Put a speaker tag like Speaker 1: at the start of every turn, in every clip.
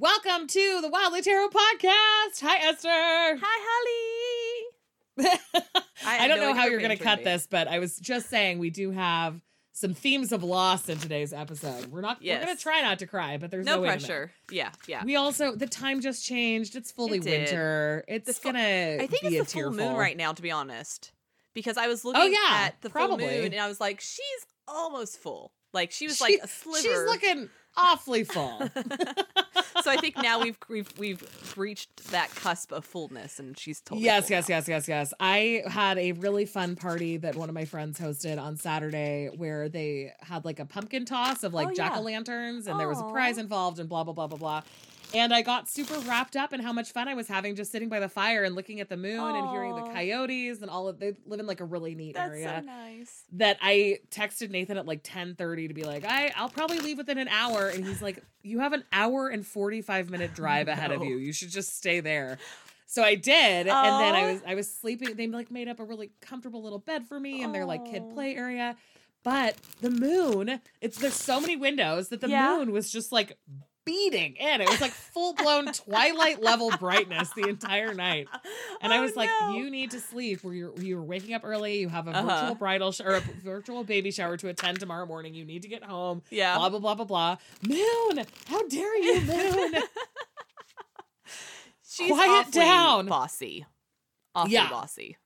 Speaker 1: Welcome to the Wildly Tarot Podcast. Hi, Esther.
Speaker 2: Hi, Holly.
Speaker 1: I,
Speaker 2: have
Speaker 1: don't
Speaker 2: no
Speaker 1: know how you're going to cut this, but I was just saying we do have some themes of loss in today's episode. We're not. We're going to try not to cry, but there's
Speaker 2: No
Speaker 1: no,
Speaker 2: pressure. Yeah, yeah.
Speaker 1: We also the time just changed. It's fully
Speaker 2: It
Speaker 1: winter. It's
Speaker 2: fu-
Speaker 1: gonna.
Speaker 2: I think
Speaker 1: be
Speaker 2: it's
Speaker 1: a
Speaker 2: the full moon right now, to be honest, because I was oh, looking
Speaker 1: yeah,
Speaker 2: at the
Speaker 1: probably.
Speaker 2: full moon and I was like, she's almost full. Like she was
Speaker 1: She-
Speaker 2: like a sliver.
Speaker 1: She's looking awfully full.
Speaker 2: so I think now we've we've we've reached that cusp of fullness, and she's totally
Speaker 1: yes, yes,
Speaker 2: now.
Speaker 1: yes, yes, yes. I had a really fun party that one of my friends hosted on Saturday where they had like a pumpkin toss of like
Speaker 2: Oh,
Speaker 1: jack o' lanterns and there was a prize involved and blah, blah, blah, blah, blah. And I got super wrapped up in how much fun I was having just sitting by the fire and looking at the moon and hearing the coyotes and all of they live in like a really neat area.
Speaker 2: That's
Speaker 1: area
Speaker 2: so nice.
Speaker 1: that I texted Nathan at like 10:30 to be like, I I'll probably leave within an hour. And he's like, You have an hour and 45 minute drive ahead of you. You should just stay there. So I did. And then I was I was sleeping. They like made up a really comfortable little bed for me in their like kid play area. But the moon, it's there's so many windows that the
Speaker 2: Yeah.
Speaker 1: moon was just like beating in. It was like full blown twilight level brightness the entire night. And I
Speaker 2: Oh,
Speaker 1: was like,
Speaker 2: no.
Speaker 1: you need to sleep. Where you're you're waking up early. You have a
Speaker 2: Uh-huh.
Speaker 1: virtual bridal sh- or a virtual baby shower to attend tomorrow morning. You need to get home.
Speaker 2: yeah.
Speaker 1: Blah blah blah blah blah. Moon, how dare you, Moon?
Speaker 2: She's
Speaker 1: Quiet down.
Speaker 2: bossy. Awfully
Speaker 1: Yeah.
Speaker 2: bossy.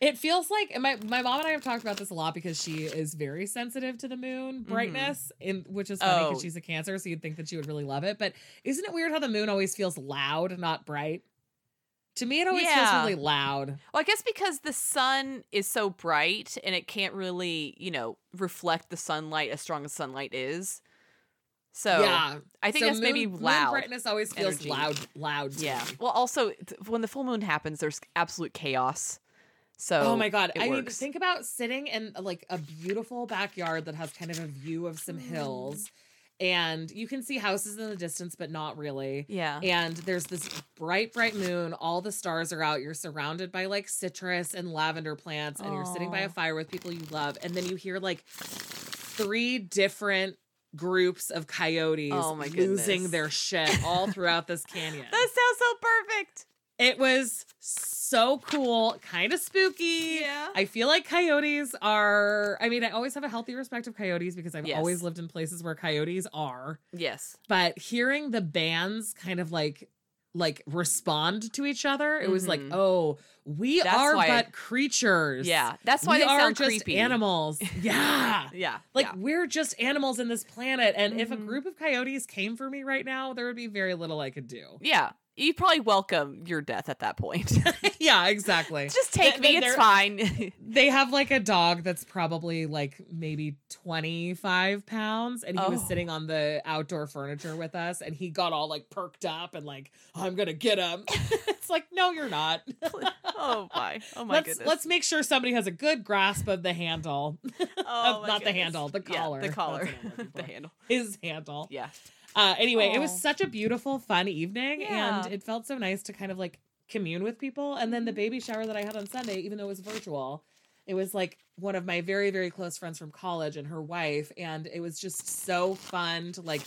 Speaker 1: It feels like my my mom and I have talked about this a lot because she is very sensitive to the moon mm-hmm. brightness, in which is funny because
Speaker 2: Oh.
Speaker 1: she's a Cancer, so you'd think that she would really love it. But isn't it weird how the moon always feels loud, not bright? To me, it always
Speaker 2: Yeah.
Speaker 1: feels really loud.
Speaker 2: Well, I guess because the sun is so bright and it can't really, you know, reflect the sunlight as strong as sunlight is. So
Speaker 1: yeah,
Speaker 2: I think
Speaker 1: So
Speaker 2: that's maybe
Speaker 1: moon- moon
Speaker 2: loud.
Speaker 1: brightness always feels
Speaker 2: energy.
Speaker 1: loud, loud.
Speaker 2: Yeah.
Speaker 1: me.
Speaker 2: Well, also when the full moon happens, there's absolute chaos. So
Speaker 1: Oh my god! I mean, think about sitting in like a beautiful backyard that has kind of a view of some
Speaker 2: Mm.
Speaker 1: hills, and you can see houses in the distance, but not really.
Speaker 2: yeah.
Speaker 1: And there's this bright, bright moon. All the stars are out. You're surrounded by like citrus and lavender plants, and you're sitting by a fire with people you love. And then you hear like three different groups of coyotes
Speaker 2: Oh my
Speaker 1: losing their shit all throughout this canyon.
Speaker 2: That sounds so perfect.
Speaker 1: It was so cool, kind of spooky.
Speaker 2: Yeah.
Speaker 1: I feel like coyotes are, I mean, I always have a healthy respect of coyotes because I've
Speaker 2: Yes.
Speaker 1: always lived in places where coyotes are.
Speaker 2: Yes.
Speaker 1: But hearing the bands kind of like, like respond to each other, it was like,
Speaker 2: Mhm.
Speaker 1: oh, we
Speaker 2: That's
Speaker 1: are
Speaker 2: why-
Speaker 1: but creatures.
Speaker 2: Yeah. That's why
Speaker 1: we
Speaker 2: they
Speaker 1: are just
Speaker 2: creepy.
Speaker 1: animals. Yeah.
Speaker 2: Yeah.
Speaker 1: Like
Speaker 2: yeah.
Speaker 1: we're just animals in this planet. And if a
Speaker 2: Mhm.
Speaker 1: group of coyotes came for me right now, there would be very little I could do.
Speaker 2: Yeah. You probably welcome your death at that point.
Speaker 1: yeah, exactly.
Speaker 2: Just take
Speaker 1: Th-
Speaker 2: me, it's fine.
Speaker 1: They have like a dog that's probably like maybe 25 pounds. And he was
Speaker 2: Oh.
Speaker 1: sitting on the outdoor furniture with us and he got all like perked up and like, I'm to get him. it's like, no, you're not.
Speaker 2: oh my. Oh my
Speaker 1: let's,
Speaker 2: goodness.
Speaker 1: let's make sure somebody has a good grasp of the handle.
Speaker 2: oh,
Speaker 1: of- not the handle, the
Speaker 2: Yeah,
Speaker 1: collar.
Speaker 2: the collar.
Speaker 1: what I'm looking
Speaker 2: the handle.
Speaker 1: His handle.
Speaker 2: Yeah.
Speaker 1: Uh, anyway, it was such a beautiful, fun evening,
Speaker 2: Yeah.
Speaker 1: and it felt so nice to kind of like commune with people. And then the baby shower that I had on Sunday, even though it was virtual, it was like one of my very, very close friends from college and her wife, and it was just so fun to like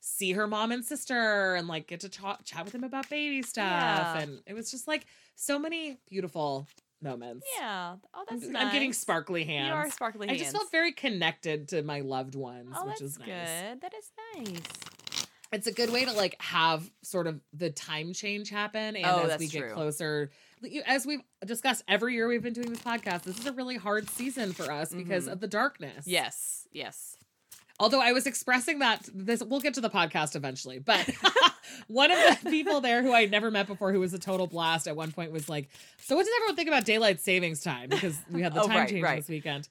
Speaker 1: see her mom and sister and like get to talk, chat with them about baby stuff,
Speaker 2: Yeah.
Speaker 1: and it was just like so many beautiful moments.
Speaker 2: Yeah. Oh, that's
Speaker 1: I'm,
Speaker 2: nice.
Speaker 1: I'm getting sparkly hands.
Speaker 2: You are sparkly hands.
Speaker 1: I
Speaker 2: hands.
Speaker 1: just felt very connected to my loved ones,
Speaker 2: Oh,
Speaker 1: which
Speaker 2: that's
Speaker 1: is nice
Speaker 2: good. That is nice.
Speaker 1: It's a good way to like have sort of the time change happen and
Speaker 2: Oh,
Speaker 1: as we get
Speaker 2: true.
Speaker 1: closer as we've discussed every year we've been doing this podcast this is a really hard season for us because
Speaker 2: Mhm.
Speaker 1: of the darkness
Speaker 2: Yes. Yes.
Speaker 1: although i was expressing that this we'll get to the podcast eventually but one of the people there who i'd never met before who was a total blast at one point was like so what does everyone think about daylight savings time because we had the
Speaker 2: Oh,
Speaker 1: time
Speaker 2: right,
Speaker 1: change
Speaker 2: right.
Speaker 1: this weekend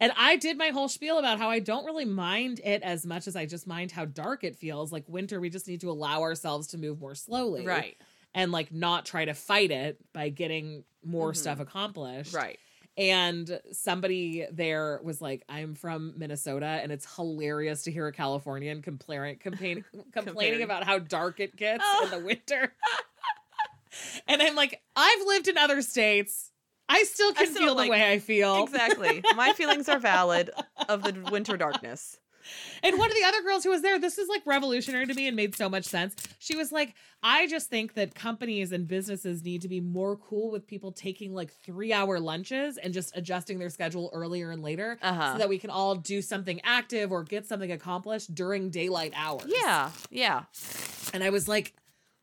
Speaker 1: and I did my whole spiel about how I don't really mind it as much as I just mind how dark it feels. Like winter, we just need to allow ourselves to move more slowly.
Speaker 2: Right.
Speaker 1: And like not try to fight it by getting more
Speaker 2: Mhm.
Speaker 1: stuff accomplished.
Speaker 2: Right.
Speaker 1: And somebody there was like, I'm from Minnesota, and it's hilarious to hear a Californian comparing, complain, complaining about how dark it gets
Speaker 2: Oh.
Speaker 1: in the winter. and I'm like, I've lived in other states. I still can
Speaker 2: still
Speaker 1: feel
Speaker 2: like-
Speaker 1: the way I feel.
Speaker 2: Exactly. My feelings are valid of the winter darkness.
Speaker 1: And one of the other girls who was there, this is like revolutionary to me and made so much sense. She was like, I just think that companies and businesses need to be more cool with people taking like three hour lunches and just adjusting their schedule earlier and later
Speaker 2: Uh-huh.
Speaker 1: so that we can all do something active or get something accomplished during daylight hours.
Speaker 2: Yeah, yeah.
Speaker 1: And I was like,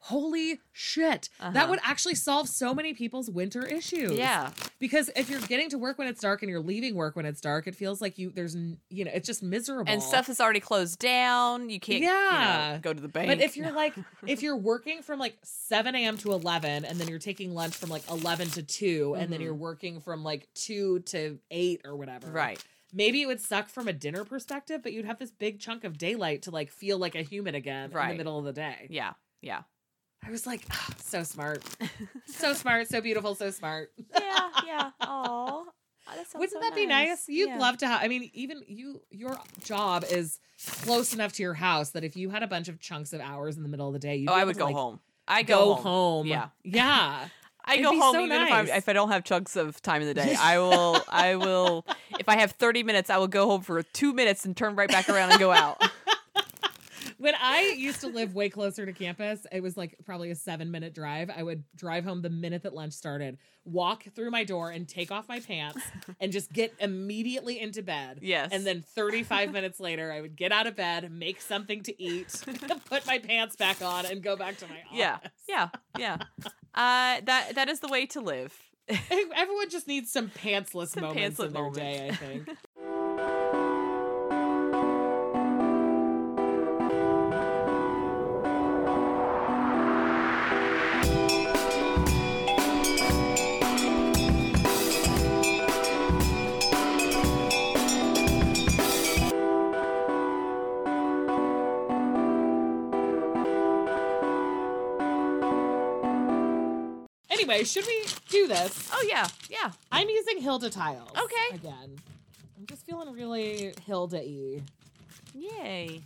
Speaker 1: holy shit. That
Speaker 2: Uh-huh.
Speaker 1: would actually solve so many people's winter issues.
Speaker 2: Yeah.
Speaker 1: Because if you're getting to work when it's dark and you're leaving work when it's dark, it feels like you there's you know, it's just miserable.
Speaker 2: And stuff is already closed down. You can't you know,
Speaker 1: Yeah.
Speaker 2: go to the bank.
Speaker 1: But if you're like if you're working from like 7 a.m. to 11 and then you're taking lunch from like 11 to 2 and then you're working from like 2 to 8 or whatever.
Speaker 2: right.
Speaker 1: Maybe it would suck from a dinner perspective, but you'd have this big chunk of daylight to like feel like a human again in the middle of the day.
Speaker 2: Yeah. Yeah.
Speaker 1: I was like, ah, so smart. so smart, so beautiful, so smart.
Speaker 2: yeah. Yeah. Oh. That
Speaker 1: Wouldn't
Speaker 2: so
Speaker 1: that be nice? You'd
Speaker 2: Yeah.
Speaker 1: love to have. I mean, even you, your job is close enough to your house that if you had a bunch of chunks of hours in the middle of the day, you'd
Speaker 2: Oh,
Speaker 1: be
Speaker 2: I would
Speaker 1: to,
Speaker 2: go
Speaker 1: like,
Speaker 2: home. I
Speaker 1: Go,
Speaker 2: go,
Speaker 1: home.
Speaker 2: Yeah.
Speaker 1: yeah.
Speaker 2: I
Speaker 1: It'd
Speaker 2: go home
Speaker 1: so
Speaker 2: even if, I'm, if I don't have chunks of time in the day. I will. I will. If I have 30 minutes, I will go home for two minutes and turn right back around and go out.
Speaker 1: When I used to live way closer to campus, it was like probably a seven minute drive. I would drive home the minute that lunch started, walk through my door and take off my pants and just get immediately into bed.
Speaker 2: Yes.
Speaker 1: And then 35 minutes later, I would get out of bed, make something to eat, put my pants back on, and go back to my office.
Speaker 2: Yeah. Yeah. Yeah. Uh, that that is the way to live.
Speaker 1: Everyone just needs some pantsless
Speaker 2: Some
Speaker 1: moments in their
Speaker 2: moments.
Speaker 1: day, I think. Anyway, should we do this?
Speaker 2: Oh yeah. Yeah.
Speaker 1: I'm using Hilda tiles.
Speaker 2: Okay.
Speaker 1: Again. I'm just feeling really Hilda y.
Speaker 2: Yay.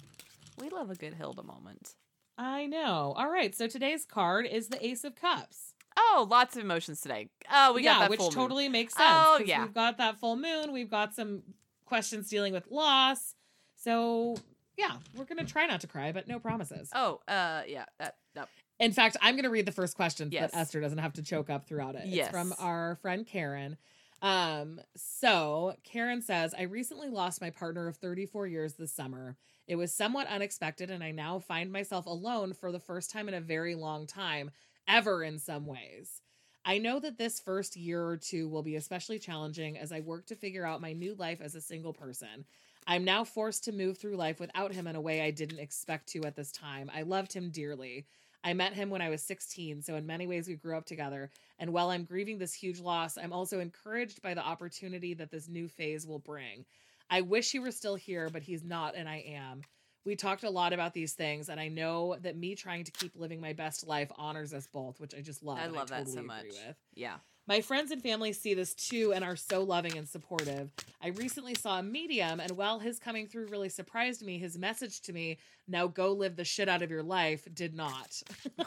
Speaker 2: We love a good Hilda moment.
Speaker 1: I know. All right. So today's card is the Ace of Cups.
Speaker 2: Oh, lots of emotions today. Oh, we
Speaker 1: yeah,
Speaker 2: got that
Speaker 1: which
Speaker 2: full moon.
Speaker 1: totally makes sense.
Speaker 2: Oh, yeah.
Speaker 1: We've got that full moon. We've got some questions dealing with loss. So yeah, we're gonna try not to cry, but no promises.
Speaker 2: Oh, uh, yeah. That. that
Speaker 1: In fact, I'm gonna read the first question
Speaker 2: Yes.
Speaker 1: so that Esther doesn't have to choke up throughout it.
Speaker 2: Yes.
Speaker 1: It's from our friend Karen. Um, so Karen says, I recently lost my partner of 34 years this summer. It was somewhat unexpected, and I now find myself alone for the first time in a very long time, ever in some ways. I know that this first year or two will be especially challenging as I work to figure out my new life as a single person. I'm now forced to move through life without him in a way I didn't expect to at this time. I loved him dearly. I met him when I was 16, so in many ways we grew up together. And while I'm grieving this huge loss, I'm also encouraged by the opportunity that this new phase will bring. I wish he were still here, but he's not, and I am. We talked a lot about these things, and I know that me trying to keep living my best life honors us both, which I just love.
Speaker 2: I love that so much.
Speaker 1: with.
Speaker 2: Yeah.
Speaker 1: My friends and family see this too and are so loving and supportive. I recently saw a medium, and while his coming through really surprised me, his message to me, now go live the shit out of your life, did not.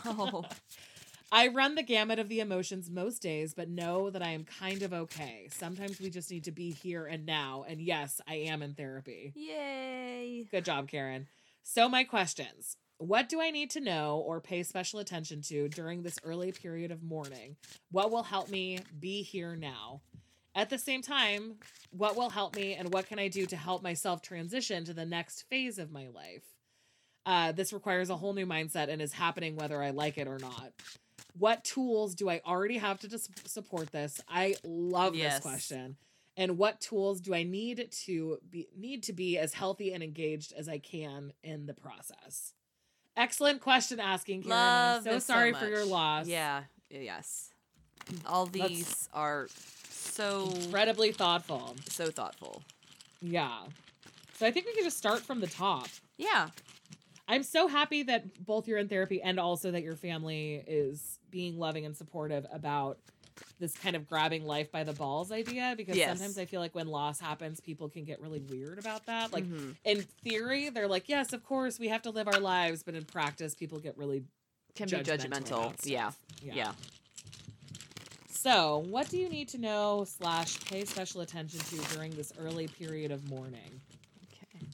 Speaker 2: Oh.
Speaker 1: I run the gamut of the emotions most days, but know that I am kind of okay. Sometimes we just need to be here and now. And yes, I am in therapy.
Speaker 2: Yay.
Speaker 1: Good job, Karen. So, my questions What do I need to know or pay special attention to during this early period of mourning? What will help me be here now? At the same time, what will help me and what can I do to help myself transition to the next phase of my life? Uh, this requires a whole new mindset and is happening whether I like it or not. What tools do I already have to dis- support this? I love
Speaker 2: Yes.
Speaker 1: this question. And what tools do I need to be need to be as healthy and engaged as I can in the process? Excellent question asking, Karen.
Speaker 2: Love
Speaker 1: I'm so
Speaker 2: this so
Speaker 1: sorry for your loss.
Speaker 2: Yeah. Yes. All
Speaker 1: That's-
Speaker 2: these are so
Speaker 1: Incredibly thoughtful.
Speaker 2: so thoughtful.
Speaker 1: Yeah. So I think we can just start from the top.
Speaker 2: Yeah.
Speaker 1: I'm so happy that both you're in therapy and also that your family is being loving and supportive about this kind of grabbing life by the balls idea because
Speaker 2: Yes.
Speaker 1: sometimes I feel like when loss happens, people can get really weird about that. Like
Speaker 2: Mhm.
Speaker 1: in theory, they're like, yes, of course, we have to live our lives, but in practice, people get really
Speaker 2: can be judgmental.
Speaker 1: about
Speaker 2: Yeah. yeah.
Speaker 1: So, what do you need to know slash pay special attention to during this early period of mourning?
Speaker 2: Okay.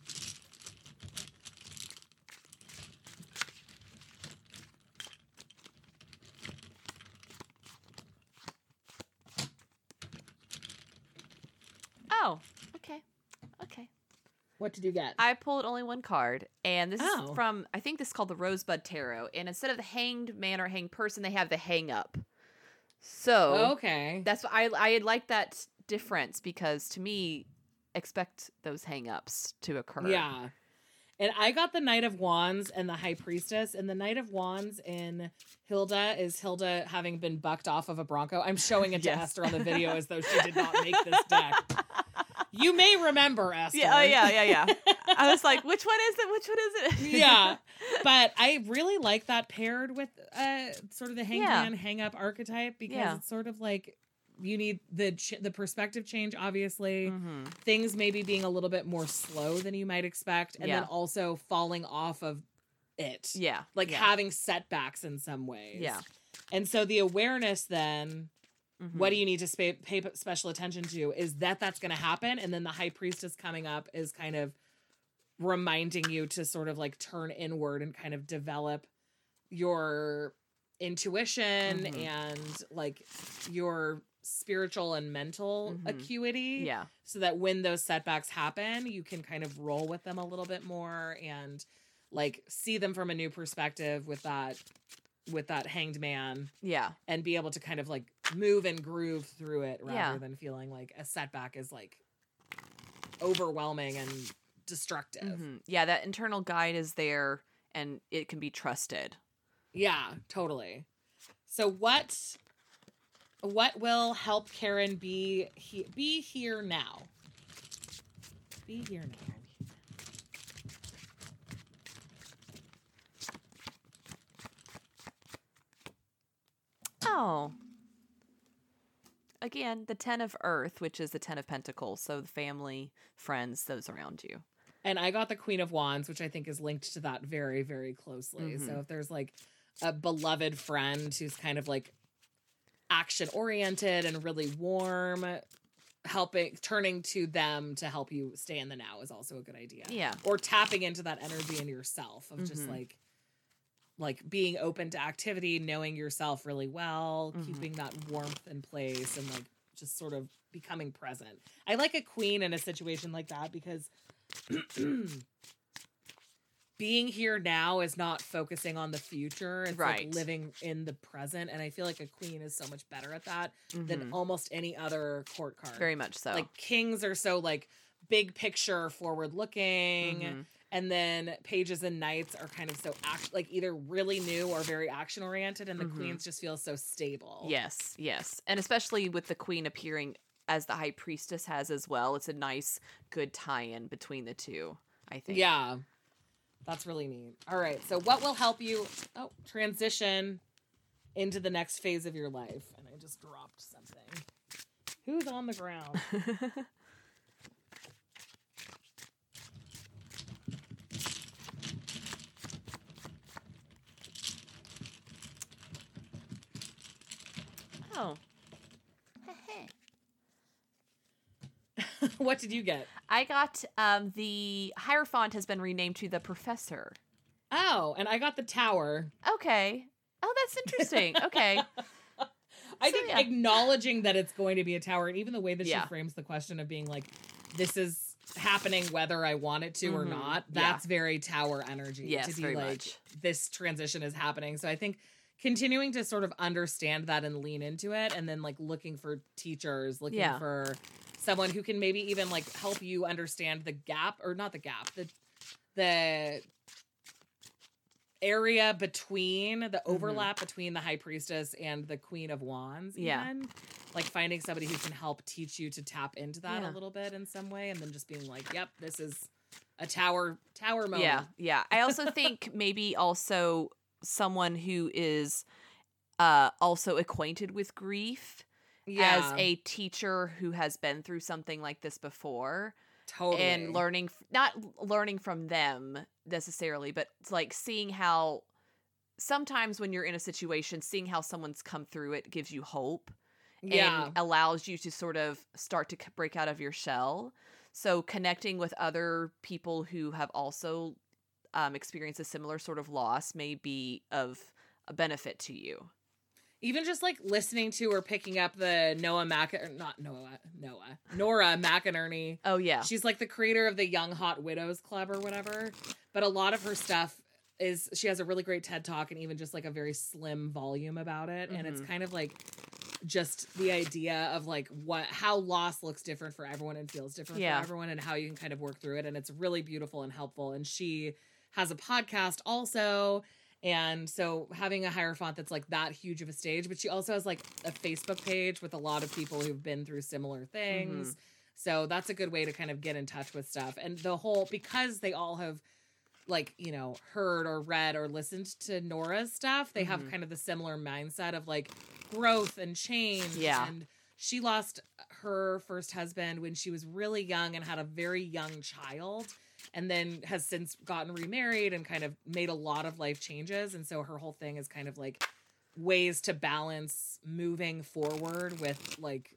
Speaker 1: What did you get?
Speaker 2: I pulled only one card, and this
Speaker 1: Oh.
Speaker 2: is from I think this is called the Rosebud Tarot. And instead of the hanged man or hanged person, they have the hang up. So
Speaker 1: okay.
Speaker 2: that's what I I like that difference because to me, expect those hang ups to occur.
Speaker 1: Yeah. And I got the Knight of Wands and the High Priestess. And the Knight of Wands in Hilda is Hilda having been bucked off of a Bronco. I'm showing it to
Speaker 2: Yes.
Speaker 1: Esther on the video as though she did not make this deck. You may remember Esther.
Speaker 2: Yeah, oh yeah, yeah, yeah. I was like, which one is it? Which one is it?
Speaker 1: yeah. But I really like that paired with uh sort of the
Speaker 2: Yeah.
Speaker 1: hangman hang up archetype because
Speaker 2: Yeah.
Speaker 1: it's sort of like you need the ch- the perspective change obviously.
Speaker 2: hmm
Speaker 1: things maybe being a little bit more slow than you might expect and
Speaker 2: Yeah.
Speaker 1: then also falling off of it
Speaker 2: Yeah.
Speaker 1: like
Speaker 2: yeah.
Speaker 1: having setbacks in some ways
Speaker 2: Yeah.
Speaker 1: and so the awareness then what
Speaker 2: Mhm.
Speaker 1: do you need to spa- pay p- special attention to is that that's going to happen and then the high priestess coming up is kind of reminding you to sort of like turn inward and kind of develop your intuition
Speaker 2: Mhm.
Speaker 1: and like your spiritual and mental
Speaker 2: Mhm.
Speaker 1: acuity
Speaker 2: Yeah.
Speaker 1: so that when those setbacks happen, you can kind of roll with them a little bit more and like see them from a new perspective with that with that hanged man
Speaker 2: Yeah.
Speaker 1: and be able to kind of like move and groove through it rather
Speaker 2: Yeah.
Speaker 1: than feeling like a setback is like overwhelming and destructive.
Speaker 2: Mhm. Yeah, that internal guide is there and it can be trusted.
Speaker 1: Yeah, totally. So what what will help Karen be he, be here now? Be here now.
Speaker 2: Oh. Again, the 10 of earth, which is the 10 of pentacles, so the family, friends, those around you.
Speaker 1: And I got the Queen of Wands, which I think is linked to that very, very closely. So
Speaker 2: Mhm.
Speaker 1: if there's like a beloved friend who's kind of like action oriented and really warm, helping turning to them to help you stay in the now is also a good idea.
Speaker 2: Yeah.
Speaker 1: Or tapping into that energy in yourself of just
Speaker 2: Mhm.
Speaker 1: like like being open to activity, knowing yourself really well,
Speaker 2: Mhm.
Speaker 1: keeping that warmth in place and like just sort of becoming present. I like a queen in a situation like that because being here now is not focusing on the future. It's
Speaker 2: Right.
Speaker 1: like living in the present. And I feel like a queen is so much better at that than
Speaker 2: Mhm.
Speaker 1: almost any other court card.
Speaker 2: Very much so.
Speaker 1: Like kings are so like big picture, forward looking.
Speaker 2: Mhm.
Speaker 1: And then pages and knights are kind of so act like either really new or very action oriented, and the
Speaker 2: Mhm.
Speaker 1: queens just feel so stable.
Speaker 2: Yes, yes. And especially with the queen appearing as the high priestess has as well, it's a nice, good tie in between the two, I think.
Speaker 1: Yeah. That's really neat. All right. So what will help you oh transition into the next phase of your life? And I just dropped something. Who's on the ground?
Speaker 2: oh.
Speaker 1: what did you get?
Speaker 2: I got um the Hierophant has been renamed to the Professor.
Speaker 1: Oh, and I got the tower.
Speaker 2: Okay. Oh, that's interesting. Okay.
Speaker 1: I
Speaker 2: So,
Speaker 1: think
Speaker 2: yeah.
Speaker 1: acknowledging that it's going to be a tower, and even the way that
Speaker 2: Yeah.
Speaker 1: she frames the question of being like, "This is happening whether I want it to or
Speaker 2: Mhm.
Speaker 1: not,"
Speaker 2: Yeah.
Speaker 1: that's very tower energy.
Speaker 2: Yes,
Speaker 1: to be
Speaker 2: very
Speaker 1: like,
Speaker 2: much.
Speaker 1: this transition is happening. So I think continuing to sort of understand that and lean into it, and then like looking for teachers, looking
Speaker 2: Yeah.
Speaker 1: for someone who can maybe even like help you understand the gap or not the gap, the the area between the mm-hmm. overlap between the high priestess and the queen of wands
Speaker 2: Yeah.
Speaker 1: like finding somebody who can help teach you to tap into that
Speaker 2: Yeah.
Speaker 1: a little bit in some way and then just being like yep this is a tower tower moment
Speaker 2: Yeah, yeah. I also think maybe also someone who is uh also acquainted with grief as a teacher who has been through something like this before
Speaker 1: totally.
Speaker 2: and learning not learning from them necessarily but it's like seeing how sometimes when you're in a situation seeing how someone's come through it gives you hope
Speaker 1: yeah.
Speaker 2: and allows you to sort of start to break out of your shell. So connecting with other people who have also um, experienced a similar sort of loss may be of a benefit to you.
Speaker 1: even just like listening to or picking up the Noah Mac not Noah Noah Nora McInerny.
Speaker 2: Oh yeah,
Speaker 1: she's like the creator of the Young Hot Widows Club or whatever. But a lot of her stuff is she has a really great TED talk and even just like a very slim volume about it, mm-hmm. and it's mm-hmm. kind of like just the idea of like what how loss looks different for everyone and feels different yeah. for everyone and how you can kind of work through it and it's really beautiful and helpful and she has a podcast also and so having a hierophant that's like that huge of a stage but she also has like a facebook page with a lot of people who've been through similar things mm-hmm. so that's a good way to kind of get in touch with stuff and the whole because they all have like you know heard or read or listened to nora's stuff they mm-hmm. have kind of the similar mindset of like growth and change.
Speaker 2: Yeah.
Speaker 1: And she lost her first husband when she was really young and had a very young child and then has since gotten remarried and kind of made a lot of life changes and so her whole thing is kind of like ways to balance moving forward with like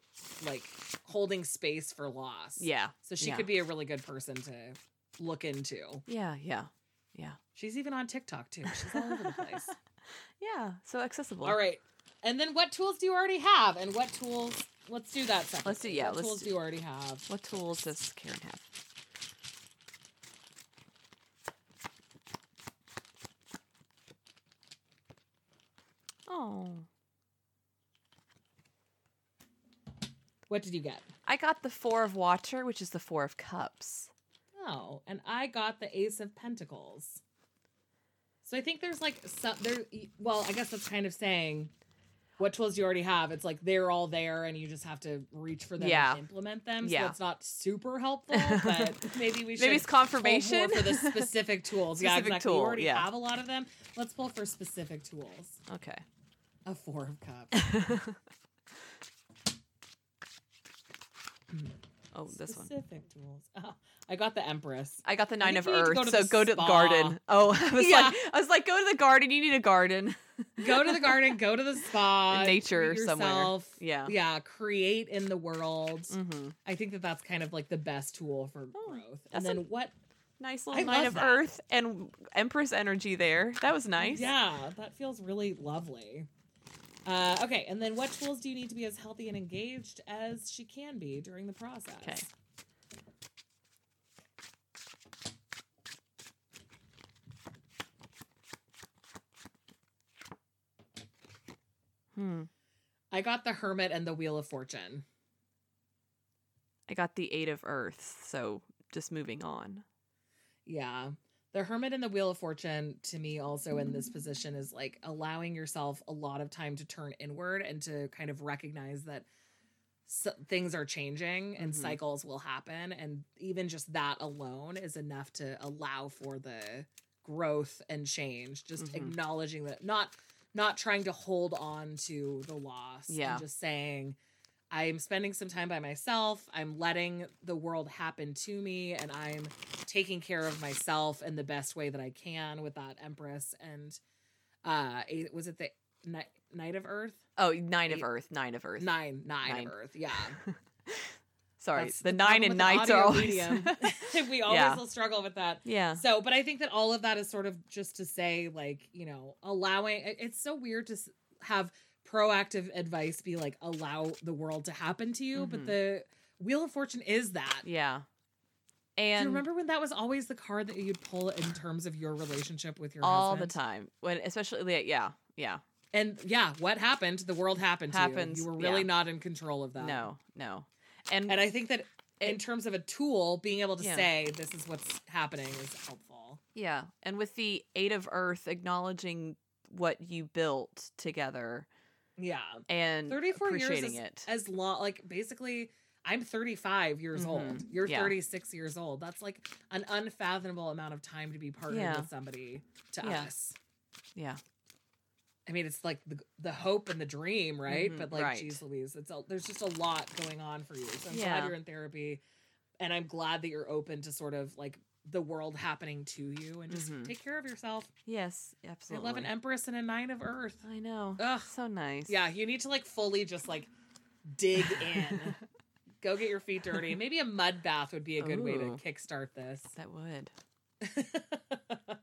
Speaker 1: like holding space for loss.
Speaker 2: Yeah.
Speaker 1: So she
Speaker 2: yeah.
Speaker 1: could be a really good person to look into.
Speaker 2: Yeah, yeah. Yeah.
Speaker 1: She's even on TikTok too. She's all over the place.
Speaker 2: yeah, so accessible.
Speaker 1: All right. And then what tools do you already have? And what tools? Let's do that separately.
Speaker 2: Let's do yeah.
Speaker 1: What
Speaker 2: let's
Speaker 1: tools do you already have?
Speaker 2: What tools does Karen have? Oh.
Speaker 1: What did you get?
Speaker 2: I got the Four of Water, which is the Four of Cups.
Speaker 1: Oh, and I got the Ace of Pentacles. So I think there's like some there. Well, I guess that's kind of saying what tools you already have. It's like they're all there, and you just have to reach for them yeah. and implement them. So it's not super helpful, but maybe we should
Speaker 2: maybe it's confirmation
Speaker 1: for the specific tools. specific yeah, exactly. Tool, you already yeah. have a lot of them. Let's pull for specific tools.
Speaker 2: Okay.
Speaker 1: A four of cups.
Speaker 2: oh, this one.
Speaker 1: Specific tools. Oh, I got the Empress.
Speaker 2: I got the Nine of Earth. Go so go to the garden. Oh, I was yeah. like, I was like, go to the garden. You need a garden.
Speaker 1: go to the garden. Go to the spa.
Speaker 2: Nature somewhere. Yeah,
Speaker 1: yeah. Create in the world. Mm-hmm. I think that that's kind of like the best tool for oh, growth. And then what?
Speaker 2: Nice little I Nine of that. Earth and Empress energy there. That was nice.
Speaker 1: Yeah, that feels really lovely. Uh, okay, and then what tools do you need to be as healthy and engaged as she can be during the process?
Speaker 2: Okay.
Speaker 1: Hmm. I got the Hermit and the Wheel of Fortune.
Speaker 2: I got the Eight of Earth, so just moving on.
Speaker 1: Yeah. The Hermit and the Wheel of Fortune to me also in this position is like allowing yourself a lot of time to turn inward and to kind of recognize that so things are changing and mm-hmm. cycles will happen and even just that alone is enough to allow for the growth and change just mm-hmm. acknowledging that not not trying to hold on to the loss.
Speaker 2: Yeah.
Speaker 1: And just saying, I'm spending some time by myself. I'm letting the world happen to me, and I'm taking care of myself in the best way that I can with that Empress. And uh, was it the night, night of Earth?
Speaker 2: Oh, nine Eight, of Earth, nine of Earth,
Speaker 1: nine, nine, nine. of Earth. Yeah.
Speaker 2: Sorry, That's the, the nine and nights are always.
Speaker 1: we always yeah. will struggle with that.
Speaker 2: Yeah.
Speaker 1: So, but I think that all of that is sort of just to say, like, you know, allowing. It's so weird to have proactive advice be like, allow the world to happen to you, mm-hmm. but the Wheel of Fortune is that.
Speaker 2: Yeah.
Speaker 1: And Do you remember when that was always the card that you'd pull in terms of your relationship with your
Speaker 2: all
Speaker 1: husband?
Speaker 2: the time? When especially yeah, yeah.
Speaker 1: And yeah, what happened? The world happened Happens, to you. You were really yeah. not in control of that.
Speaker 2: No, no. And
Speaker 1: and I think that in terms of a tool, being able to yeah. say this is what's happening is helpful.
Speaker 2: Yeah. And with the eight of earth acknowledging what you built together.
Speaker 1: Yeah.
Speaker 2: And 34 years is, it.
Speaker 1: as long like basically I'm 35 years mm-hmm. old. You're yeah. 36 years old. That's like an unfathomable amount of time to be partnered yeah. with somebody to
Speaker 2: yeah.
Speaker 1: us.
Speaker 2: Yeah.
Speaker 1: I mean, it's like the the hope and the dream, right? Mm-hmm, but like, right. geez, Louise, it's a, there's just a lot going on for you. So I'm glad you're in therapy, and I'm glad that you're open to sort of like the world happening to you, and just mm-hmm. take care of yourself.
Speaker 2: Yes, absolutely.
Speaker 1: I love an Empress and a Nine of Earth.
Speaker 2: I know. Ugh, so nice.
Speaker 1: Yeah, you need to like fully just like dig in. Go get your feet dirty. Maybe a mud bath would be a good Ooh, way to kickstart this.
Speaker 2: That would.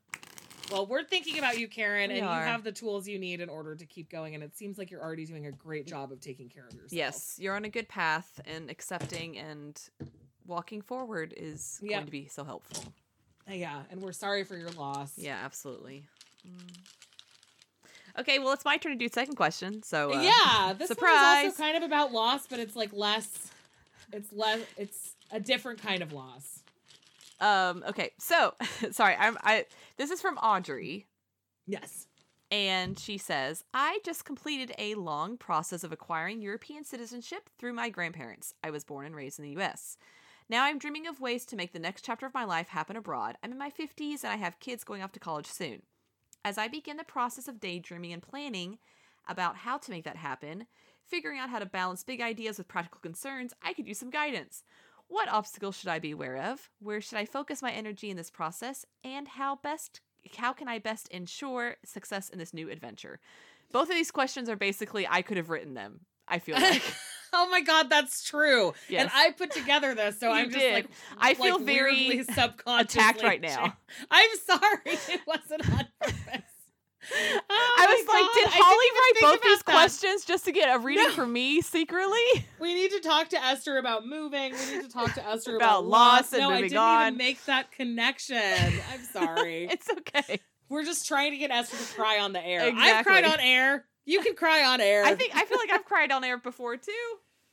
Speaker 1: Well, we're thinking about you, Karen,
Speaker 2: We
Speaker 1: and
Speaker 2: are.
Speaker 1: you have the tools you need in order to keep going. And it seems like you're already doing a great job of taking care of yourself.
Speaker 2: Yes, you're on a good path, and accepting and walking forward is
Speaker 1: Yeah.
Speaker 2: going to be so helpful.
Speaker 1: Yeah, and we're sorry for your loss.
Speaker 2: Yeah, absolutely. Mm. Okay, well, it's my turn to do second question. So uh,
Speaker 1: yeah, this one is
Speaker 2: surprise.
Speaker 1: also kind of about loss, but it's like less. It's less. It's a different kind of loss.
Speaker 2: Um. Okay. So sorry. I'm. I. This is from Audrey.
Speaker 1: Yes.
Speaker 2: And she says, I just completed a long process of acquiring European citizenship through my grandparents. I was born and raised in the US. Now I'm dreaming of ways to make the next chapter of my life happen abroad. I'm in my 50s and I have kids going off to college soon. As I begin the process of daydreaming and planning about how to make that happen, figuring out how to balance big ideas with practical concerns, I could use some guidance. What obstacles should I be aware of? Where should I focus my energy in this process? And how best how can I best ensure success in this new adventure? Both of these questions are basically I could have written them. I feel like
Speaker 1: oh my god, that's true.
Speaker 2: Yes.
Speaker 1: And I put together this, so
Speaker 2: You
Speaker 1: I'm just
Speaker 2: did.
Speaker 1: like
Speaker 2: I feel
Speaker 1: like,
Speaker 2: very
Speaker 1: weirdly subconsciously
Speaker 2: attacked right now.
Speaker 1: I'm sorry, it wasn't on purpose. Oh
Speaker 2: I was like, did Holly write both these
Speaker 1: that.
Speaker 2: questions just to get a reading
Speaker 1: No.
Speaker 2: from me secretly?
Speaker 1: We need to talk to Esther about moving. We need to talk to Esther
Speaker 2: About
Speaker 1: about,
Speaker 2: loss and
Speaker 1: no, I didn't
Speaker 2: on.
Speaker 1: even make that connection. I'm sorry.
Speaker 2: it's okay.
Speaker 1: We're just trying to get Esther to cry on the air. I've cried on air. You can cry on air.
Speaker 2: I think I feel like I've cried on air before too,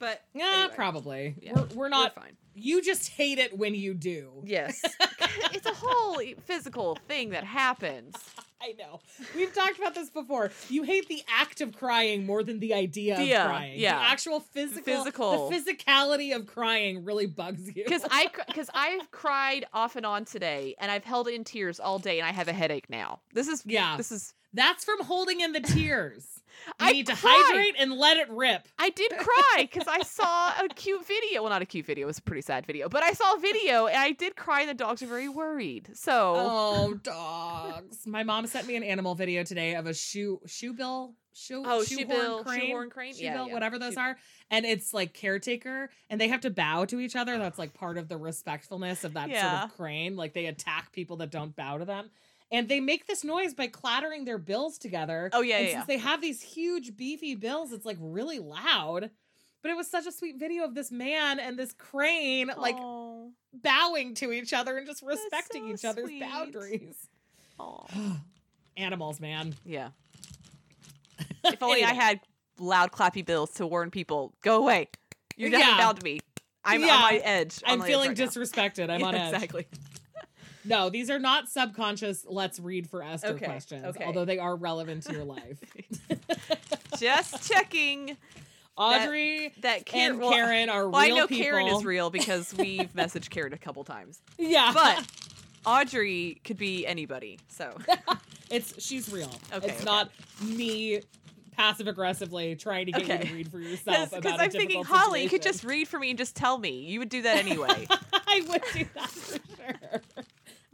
Speaker 2: but
Speaker 1: Yeah,
Speaker 2: anyway.
Speaker 1: probably.
Speaker 2: Yeah,
Speaker 1: We're, we're not.
Speaker 2: fine.
Speaker 1: you just hate it when you do.
Speaker 2: Yes. it's a whole physical thing that happens.
Speaker 1: I know. We've talked about this before. You hate the act of crying more than the idea
Speaker 2: Yeah,
Speaker 1: of crying.
Speaker 2: yeah.
Speaker 1: The actual physical,
Speaker 2: Physical.
Speaker 1: the physicality of crying really bugs you.
Speaker 2: Because I because I've cried off and on today, and I've held in tears all day, and I have a headache now. This is
Speaker 1: Yeah.
Speaker 2: This is
Speaker 1: That's from holding in the tears. You
Speaker 2: I
Speaker 1: need to
Speaker 2: cried.
Speaker 1: hydrate and let it rip.
Speaker 2: I did cry because I saw a cute video. Well, not a cute video; it was a pretty sad video. But I saw a video, and I did cry. And the dogs are very worried. So
Speaker 1: Oh, dogs. My mom sent me an animal video today of a shoe shoe bill shoe
Speaker 2: Oh,
Speaker 1: shoehorn
Speaker 2: shoebill-
Speaker 1: crane,
Speaker 2: shoehorn crane? Yeah, yeah.
Speaker 1: whatever those
Speaker 2: Shoe-
Speaker 1: are, and it's like caretaker, and they have to bow to each other. That's like part of the respectfulness of that
Speaker 2: Yeah.
Speaker 1: sort of crane. Like they attack people that don't bow to them. And they make this noise by clattering their bills together.
Speaker 2: Oh, yeah,
Speaker 1: and
Speaker 2: yeah,
Speaker 1: since they have these huge beefy bills, it's like really loud. But it was such a sweet video of this man and this crane like bowing to each other and just respecting
Speaker 2: so
Speaker 1: each other's
Speaker 2: sweet.
Speaker 1: boundaries. Animals, man.
Speaker 2: yeah. If only I had loud clappy bills to warn people, go away. You haven't
Speaker 1: Yeah.
Speaker 2: bowed to me. I'm
Speaker 1: Yeah.
Speaker 2: on my edge.
Speaker 1: I'm
Speaker 2: my edge
Speaker 1: feeling
Speaker 2: right now.
Speaker 1: disrespected. I'm
Speaker 2: Yeah,
Speaker 1: on edge.
Speaker 2: Exactly.
Speaker 1: No, these are not subconscious. Let's read for Esther
Speaker 2: Okay,
Speaker 1: questions,
Speaker 2: okay.
Speaker 1: although they are relevant to your life.
Speaker 2: Just checking
Speaker 1: Audrey
Speaker 2: that Karen,
Speaker 1: and
Speaker 2: well,
Speaker 1: Karen are real.
Speaker 2: well, I know
Speaker 1: people.
Speaker 2: Karen is real because we've messaged Karen a couple times.
Speaker 1: Yeah,
Speaker 2: But Audrey could be anybody. So
Speaker 1: it's she's real.
Speaker 2: Okay,
Speaker 1: it's
Speaker 2: okay.
Speaker 1: not me passive aggressively trying to get you to read for yourself
Speaker 2: because I'm thinking, Holly, you could just read for me and just tell me. You would do that anyway.
Speaker 1: I would do that for sure.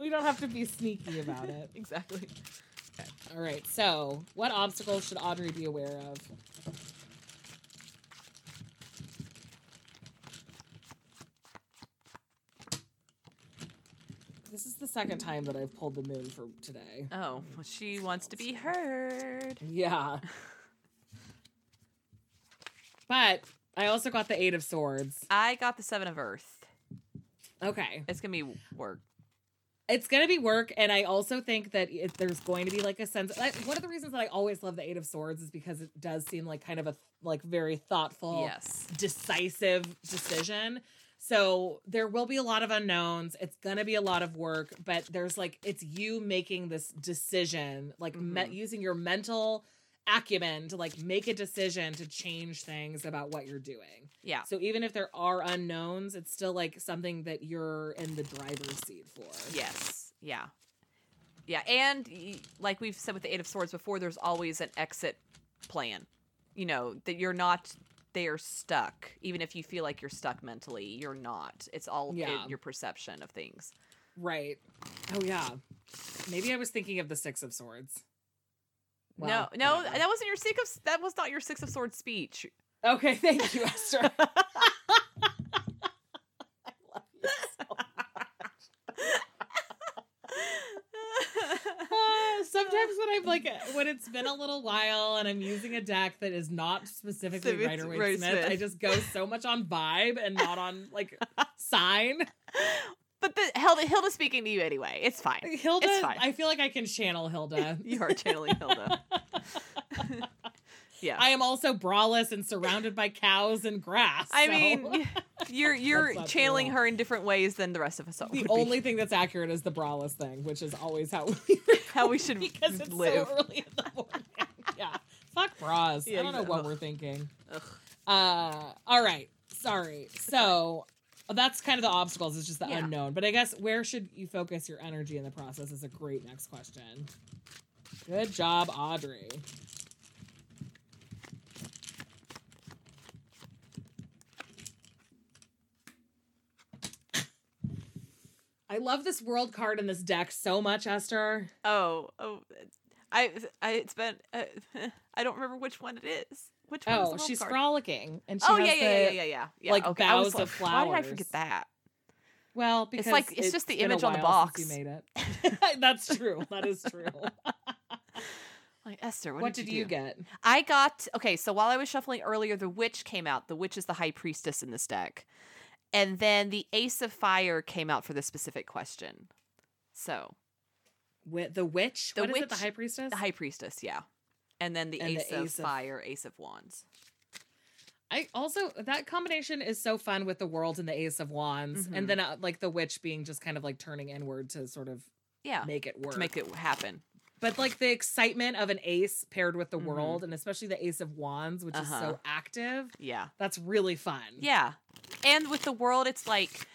Speaker 1: We don't have to be sneaky about it.
Speaker 2: exactly. Okay.
Speaker 1: All right. So, what obstacles should Audrey be aware of? This is the second time that I've pulled the moon for today.
Speaker 2: Oh, well, she wants to be heard.
Speaker 1: Yeah. But I also got the Eight of Swords.
Speaker 2: I got the Seven of Earth.
Speaker 1: Okay.
Speaker 2: It's gonna be work.
Speaker 1: It's going to be work. And I also think that it, there's going to be like a sense. Like, one of the reasons that I always love the Eight of Swords is because it does seem like kind of a like very thoughtful,
Speaker 2: Yes.
Speaker 1: decisive decision. So there will be a lot of unknowns. It's going to be a lot of work, but there's like it's you making this decision, like me-
Speaker 2: Mhm.
Speaker 1: using your mental acumen to like make a decision to change things about what you're doing.
Speaker 2: Yeah.
Speaker 1: So even if there are unknowns, it's still like something that you're in the driver's seat for.
Speaker 2: Yes. Yeah. Yeah, and like we've said with the Eight of Swords before, there's always an exit plan. You know that you're not there stuck. Even if you feel like you're stuck mentally, you're not. It's all
Speaker 1: Yeah.
Speaker 2: in your perception of things.
Speaker 1: Right. Oh yeah. Maybe I was thinking of the Six of Swords. Well,
Speaker 2: no, no, that wasn't your six of. That was not your Six of Swords speech.
Speaker 1: Okay, thank you, Esther. I love you so much. Ah, I'm like when it's been a little while and I'm using a deck that is not specifically
Speaker 2: Smith-
Speaker 1: Rider Waite Smith,
Speaker 2: Smith.
Speaker 1: I just go so much on vibe and not on like sign.
Speaker 2: But the Hilda, Hilda's speaking to you anyway. It's fine.
Speaker 1: Hilda,
Speaker 2: It's fine.
Speaker 1: I feel like I can channel Hilda.
Speaker 2: You are channeling Hilda. yeah.
Speaker 1: I am also braless and surrounded by cows and grass.
Speaker 2: I
Speaker 1: so-
Speaker 2: mean, you're you're channeling her in different ways than the rest of us. all
Speaker 1: the
Speaker 2: would be.
Speaker 1: only thing that's accurate is the braless thing, which is always how we
Speaker 2: how we should
Speaker 1: because it's
Speaker 2: live.
Speaker 1: so early in the morning. yeah, fuck bras.
Speaker 2: Yeah,
Speaker 1: I don't know what
Speaker 2: ugh.
Speaker 1: we're thinking.
Speaker 2: Ugh.
Speaker 1: Uh, all right. Sorry. So that's kind of the obstacles. It's just the
Speaker 2: Yeah.
Speaker 1: unknown. But I guess where should you focus your energy in the process is a great next question. Good job, Audrey. I love this world card in this deck so much, Esther.
Speaker 2: Oh, oh, I, I, it's been. Uh, I don't remember which one it is. Which one?
Speaker 1: Oh, she's
Speaker 2: card?
Speaker 1: frolicking, and she
Speaker 2: Oh
Speaker 1: has
Speaker 2: yeah, yeah, yeah,
Speaker 1: the-
Speaker 2: yeah, yeah, yeah.
Speaker 1: like,
Speaker 2: okay. Was
Speaker 1: boughs of
Speaker 2: like, Why did I forget that?
Speaker 1: Well, because
Speaker 2: like- it's just the image on the box.
Speaker 1: You made it. That's true. That is true.
Speaker 2: Like Esther, what,
Speaker 1: what,
Speaker 2: did,
Speaker 1: did you
Speaker 2: do?
Speaker 1: get?
Speaker 2: I got okay. So while I was shuffling earlier, the witch came out. The witch is the high priestess in this deck, and then the ace of fire came out for the specific question. So
Speaker 1: the witch.
Speaker 2: The
Speaker 1: What is it? The high priestess.
Speaker 2: the high priestess, yeah, and then the,
Speaker 1: And the
Speaker 2: ace, of
Speaker 1: ace of-
Speaker 2: fire, ace of wands.
Speaker 1: I also that combination is so fun with the world and the ace of wands,
Speaker 2: Mhm.
Speaker 1: and then uh, like the witch being just kind of like turning inward to sort of
Speaker 2: Yeah,
Speaker 1: make it work.
Speaker 2: to make it happen.
Speaker 1: but like the excitement of an ace paired with the
Speaker 2: Mhm.
Speaker 1: world, and especially the ace of wands, which is
Speaker 2: Uh-huh.
Speaker 1: so active.
Speaker 2: Yeah,
Speaker 1: That's really fun.
Speaker 2: yeah, and with the world, it's like.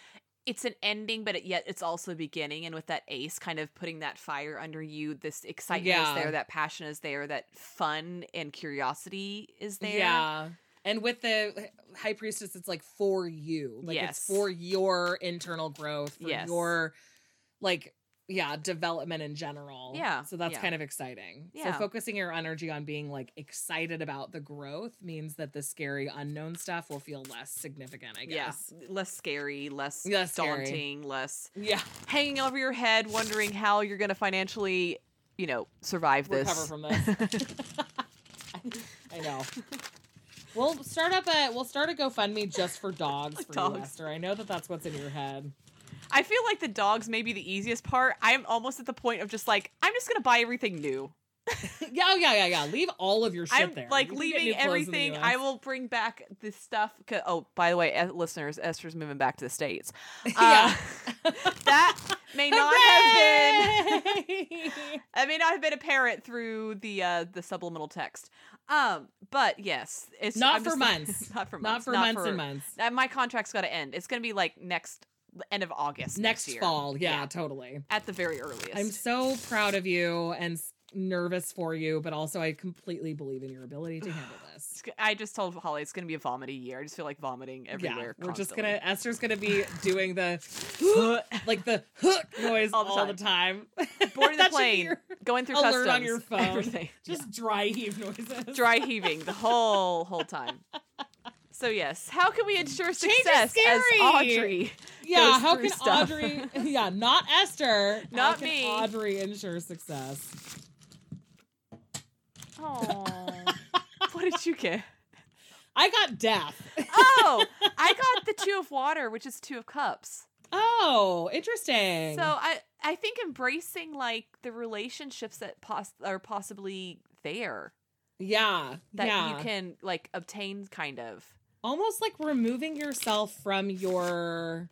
Speaker 2: It's an ending, but it, yet it's also a beginning. And with that ace kind of putting that fire under you, this excitement
Speaker 1: Yeah.
Speaker 2: is there, that passion is there, that fun and curiosity is there.
Speaker 1: Yeah. And with the high priestess, it's like for you. Like
Speaker 2: Yes.
Speaker 1: it's for your internal growth, for
Speaker 2: Yes.
Speaker 1: your like yeah, development in general.
Speaker 2: Yeah,
Speaker 1: So that's
Speaker 2: yeah.
Speaker 1: kind of exciting.
Speaker 2: Yeah.
Speaker 1: So focusing your energy on being like excited about the growth means that the scary unknown stuff will feel less significant, I guess.
Speaker 2: Yeah, less scary, less,
Speaker 1: Less scary.
Speaker 2: daunting, less
Speaker 1: Yeah.
Speaker 2: hanging over your head, wondering how you're going to financially, you know, survive this.
Speaker 1: Recover from this. I know. We'll start up a we'll start a GoFundMe just for dogs for you,
Speaker 2: Dogs.
Speaker 1: Esther. I know that that's what's in your head.
Speaker 2: I feel like the dogs may be the easiest part. I'm almost at the point of just like I'm just going to buy everything new.
Speaker 1: yeah, oh, yeah, yeah, yeah. Leave all of your shit
Speaker 2: I'm
Speaker 1: there.
Speaker 2: like
Speaker 1: You
Speaker 2: leaving
Speaker 1: new clothes in the
Speaker 2: everything. I will bring back this stuff. Oh, by the way, listeners, Esther's moving back to the states.
Speaker 1: yeah.
Speaker 2: Uh, that may not have been. I may not have been apparent through the uh the subliminal text. Um, but yes, it's
Speaker 1: Not for
Speaker 2: just-
Speaker 1: months.
Speaker 2: not for months.
Speaker 1: Not
Speaker 2: months.
Speaker 1: Not for months and months.
Speaker 2: Uh, my contract's got to end. It's going to be like next end of August
Speaker 1: Next
Speaker 2: year.
Speaker 1: fall, yeah,
Speaker 2: Yeah.
Speaker 1: totally.
Speaker 2: at the very earliest.
Speaker 1: I'm so proud of you and nervous for you, but also I completely believe in your ability to handle this.
Speaker 2: I just told Holly it's going to be a vomity year. I just feel like vomiting everywhere.
Speaker 1: yeah, we're just gonna Esther's gonna be doing the like the hook noise
Speaker 2: All
Speaker 1: all
Speaker 2: the
Speaker 1: the time.
Speaker 2: boarding the
Speaker 1: That should be
Speaker 2: plane, going through
Speaker 1: alert
Speaker 2: customs,
Speaker 1: on your phone.
Speaker 2: everything.
Speaker 1: Just dry heave noises.
Speaker 2: dry heaving the whole whole time. So yes, how can we ensure success as. Audrey?
Speaker 1: Yeah, how can
Speaker 2: stuff.
Speaker 1: Audrey? Yeah, not Esther. how
Speaker 2: Not
Speaker 1: can
Speaker 2: me.
Speaker 1: Audrey ensure success.
Speaker 2: Oh, what did you get?
Speaker 1: I got death.
Speaker 2: Oh, I got the two of water, which is two of cups.
Speaker 1: Oh, interesting.
Speaker 2: So I I think embracing like the relationships that pos- are possibly there
Speaker 1: yeah,
Speaker 2: that
Speaker 1: yeah,
Speaker 2: you can like obtain kind of.
Speaker 1: Almost like removing yourself from your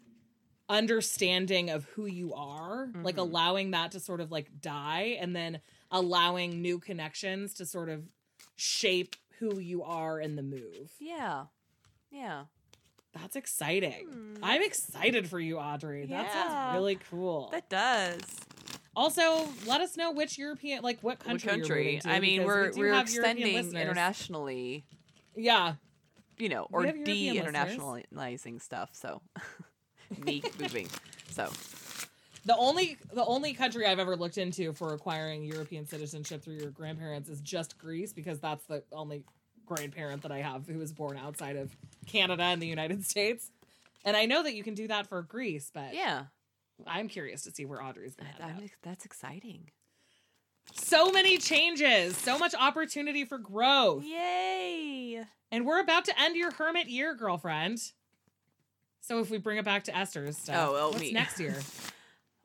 Speaker 1: understanding of who you are, like
Speaker 2: Mhm.
Speaker 1: allowing that to sort of like die, and then allowing new connections to sort of shape who you are in the move.
Speaker 2: Yeah. Yeah.
Speaker 1: That's exciting.
Speaker 2: Hmm.
Speaker 1: I'm excited for you, Audrey. That sounds really cool.
Speaker 2: That does.
Speaker 1: Also, let us know which European, like what country.
Speaker 2: What country? I mean, we're
Speaker 1: we do
Speaker 2: we're extending internationally,
Speaker 1: Yeah,
Speaker 2: you know, or
Speaker 1: listeners.
Speaker 2: de-internationalizing stuff. So, me moving. So,
Speaker 1: the only the only country I've ever looked into for acquiring European citizenship through your grandparents is just Greece because that's the only grandparent that I have who was born outside of Canada and the United States. And I know that you can do that for Greece, but
Speaker 2: yeah,
Speaker 1: I'm curious to see where Audrey's going
Speaker 2: that,
Speaker 1: to end
Speaker 2: I'm
Speaker 1: up.
Speaker 2: ex- that's exciting.
Speaker 1: So many changes, so much opportunity for growth.
Speaker 2: Yay!
Speaker 1: And we're about to end your hermit year, girlfriend. So if we bring it back to Esther's stuff,
Speaker 2: Oh, oh,
Speaker 1: what's
Speaker 2: me.
Speaker 1: next year?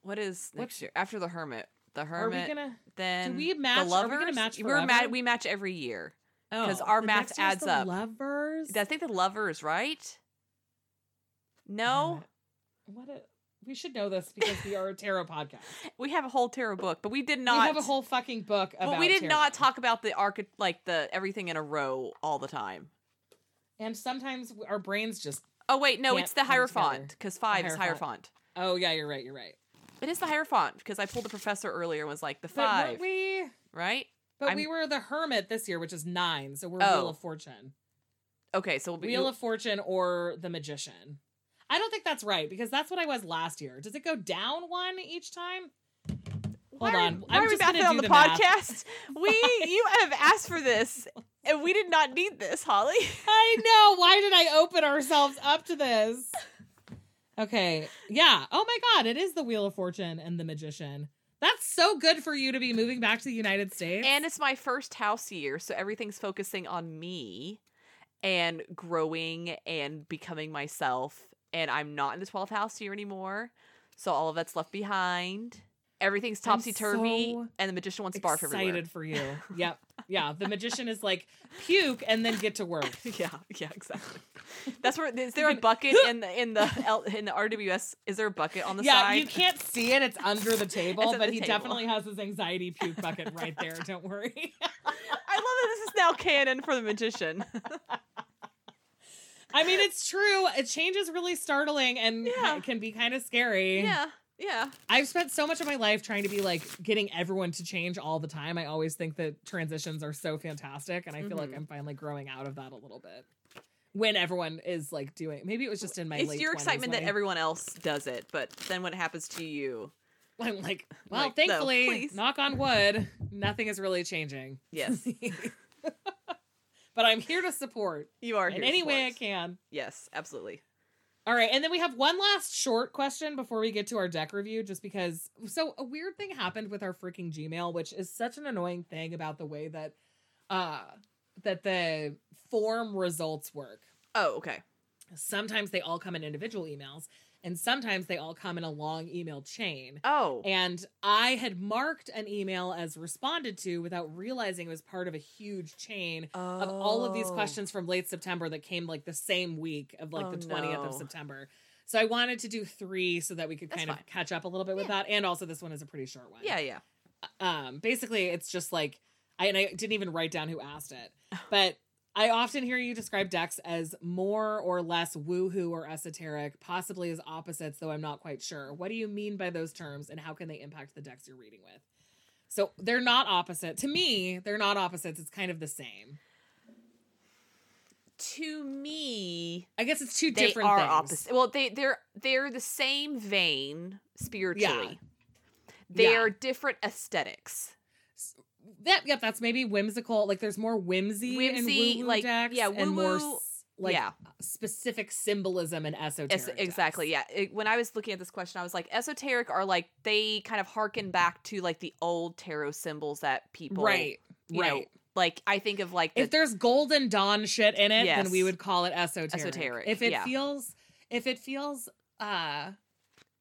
Speaker 2: What is next
Speaker 1: What's-
Speaker 2: year after the hermit? The hermit.
Speaker 1: Are we gonna?
Speaker 2: then do
Speaker 1: we match- are we gonna match
Speaker 2: We're ma-
Speaker 1: forever?
Speaker 2: we match every year.
Speaker 1: Oh,
Speaker 2: 'Cause our math adds
Speaker 1: the
Speaker 2: up.
Speaker 1: Lovers.
Speaker 2: I think the lovers, right? No,
Speaker 1: What? A, we should know this because we are a tarot podcast.
Speaker 2: we have a whole tarot book, but we did not.
Speaker 1: we have a whole fucking book about.
Speaker 2: But we did
Speaker 1: tarot.
Speaker 2: not talk about the arc, like the everything in a row all the time.
Speaker 1: And sometimes our brains just.
Speaker 2: Oh wait, no, it's the. Hierophant because five is
Speaker 1: Hierophant.
Speaker 2: Hierophant.
Speaker 1: Oh yeah, you're right. You're right.
Speaker 2: It is the Hierophant because I pulled the professor earlier and was like the
Speaker 1: But
Speaker 2: five,
Speaker 1: we?
Speaker 2: right?
Speaker 1: But
Speaker 2: I'm-
Speaker 1: we were the Hermit this year, which is nine. So we're
Speaker 2: Oh.
Speaker 1: Wheel of Fortune.
Speaker 2: Okay, so we'll be,
Speaker 1: Wheel of Fortune or the Magician. I don't think that's right because that's what I was last year. Does it go down one each time?
Speaker 2: Why
Speaker 1: Hold
Speaker 2: are-
Speaker 1: on.
Speaker 2: Why
Speaker 1: I'm
Speaker 2: are we
Speaker 1: just
Speaker 2: back on the,
Speaker 1: the
Speaker 2: podcast? We you have asked for this, and we did not need this, Holly.
Speaker 1: I know. Why did I open ourselves up to this? Okay. Yeah. Oh my God. It is the Wheel of Fortune and the Magician. That's so good for you to be moving back to the United States.
Speaker 2: And it's my first house year, so everything's focusing on me and growing and becoming myself. And I'm not in the 12th house here anymore. So all of that's left behind. Everything's topsy turvy,
Speaker 1: so
Speaker 2: and the magician wants to barf everywhere.
Speaker 1: excited for you. Yep. Yeah. The Magician is like puke and then get to work.
Speaker 2: Yeah, yeah, exactly. That's where is there a bucket in the in the L, in the RWS? Is there a bucket on the
Speaker 1: yeah,
Speaker 2: side? Yeah.
Speaker 1: You can't see it. It's under the table, but
Speaker 2: the
Speaker 1: he
Speaker 2: table.
Speaker 1: definitely has his anxiety puke bucket right there. Don't worry.
Speaker 2: I love that this is now canon for the magician.
Speaker 1: I mean, it's true. A change is really startling and
Speaker 2: Yeah.
Speaker 1: can be kind of scary.
Speaker 2: yeah, yeah.
Speaker 1: I've spent so much of my life trying to be like getting everyone to change all the time. I always think that transitions are so fantastic, and I feel like
Speaker 2: Mhm.
Speaker 1: I'm finally growing out of that a little bit. When everyone is like doing, maybe it was just in my.
Speaker 2: it's your excitement that
Speaker 1: I-
Speaker 2: everyone else does it, but then when it happens to you,
Speaker 1: I'm like, well,
Speaker 2: Like,
Speaker 1: thankfully,
Speaker 2: please.
Speaker 1: knock on wood, nothing is really changing.
Speaker 2: yes,
Speaker 1: but I'm here to support
Speaker 2: you are
Speaker 1: in any way I can.
Speaker 2: Yes, absolutely.
Speaker 1: All right, and then we have one last short question before we get to our deck review, just because. So a weird thing happened with our freaking Gmail, which is such an annoying thing about the way that, uh, that the form results work.
Speaker 2: Oh, okay.
Speaker 1: Sometimes they all come in individual emails, and sometimes they all come in a long email chain.
Speaker 2: Oh,
Speaker 1: And I had marked an email as responded to without realizing it was part of a huge chain of all of these
Speaker 2: Oh.
Speaker 1: questions from late September that came like the same week of like
Speaker 2: Oh,
Speaker 1: the 20th of. September. So I wanted to do three so that we could
Speaker 2: That's
Speaker 1: kind of catch up a little bit with that. And also this one is a pretty short one.
Speaker 2: Yeah, yeah.
Speaker 1: Um basically it's just like I and I didn't even write down who asked it. But I often hear you describe decks as more or less woohoo or esoteric, possibly as opposites, though I'm not quite sure. What do you mean by those terms and how can they impact the decks you're reading with? So they're not opposite. To me, they're not opposites. It's kind of the same.
Speaker 2: To me,
Speaker 1: I guess it's two
Speaker 2: they
Speaker 1: different
Speaker 2: are
Speaker 1: things.
Speaker 2: opposite. Well, they they're they're the same vein spiritually. They
Speaker 1: Yeah.
Speaker 2: are different aesthetics.
Speaker 1: That yep, that's maybe whimsical. Like there's more whimsy,
Speaker 2: Whimsy,
Speaker 1: in woo-woo
Speaker 2: like,
Speaker 1: decks,
Speaker 2: yeah,
Speaker 1: and more
Speaker 2: woo-woo,
Speaker 1: like
Speaker 2: yeah.
Speaker 1: specific symbolism and esoteric.
Speaker 2: Es- exactly.
Speaker 1: decks.
Speaker 2: Yeah. It- when I was looking at this question, I was like, esoteric are like they kind of harken back to like the old tarot symbols that people
Speaker 1: Right.
Speaker 2: you know,
Speaker 1: right.
Speaker 2: like I think of like the,
Speaker 1: if there's golden dawn shit in it, then we would call it esoteric.
Speaker 2: Esoteric,
Speaker 1: If it
Speaker 2: yeah.
Speaker 1: feels if it feels uh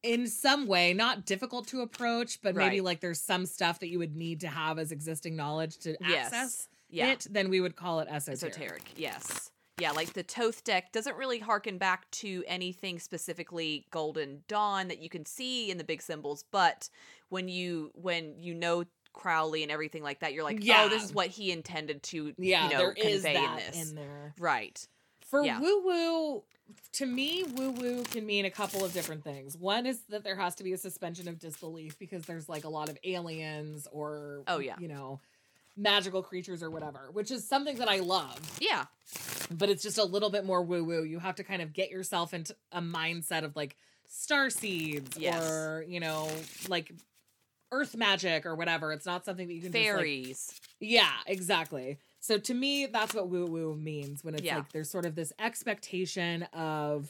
Speaker 1: in some way not difficult to approach, but maybe like there's some stuff that you would need to have as existing knowledge to
Speaker 2: Yes.
Speaker 1: access
Speaker 2: yeah
Speaker 1: it, then we would call it esoteric.
Speaker 2: esoteric. Yes. Yeah, like the Thoth deck doesn't really harken back to anything specifically Golden Dawn that you can see in the big symbols, but when you when you know Crowley and everything like that, you're like,
Speaker 1: Yeah.
Speaker 2: oh, this is what he intended to
Speaker 1: Yeah,
Speaker 2: you know
Speaker 1: there is
Speaker 2: convey
Speaker 1: that
Speaker 2: in this.
Speaker 1: in there.
Speaker 2: Right.
Speaker 1: For
Speaker 2: Yeah.
Speaker 1: woo woo, to me, woo woo can mean a couple of different things. One is that there has to be a suspension of disbelief because there's like a lot of aliens or,
Speaker 2: Oh, yeah.
Speaker 1: you know, magical creatures or whatever, which is something that I love,
Speaker 2: Yeah.
Speaker 1: but it's just a little bit more woo woo. You have to kind of get yourself into a mindset of like star seeds
Speaker 2: Yes.
Speaker 1: or, you know, like earth magic or whatever. It's not something that you can just like,
Speaker 2: Fairies.
Speaker 1: yeah, exactly. So to me, that's what woo woo means when it's
Speaker 2: Yeah.
Speaker 1: like there's sort of this expectation of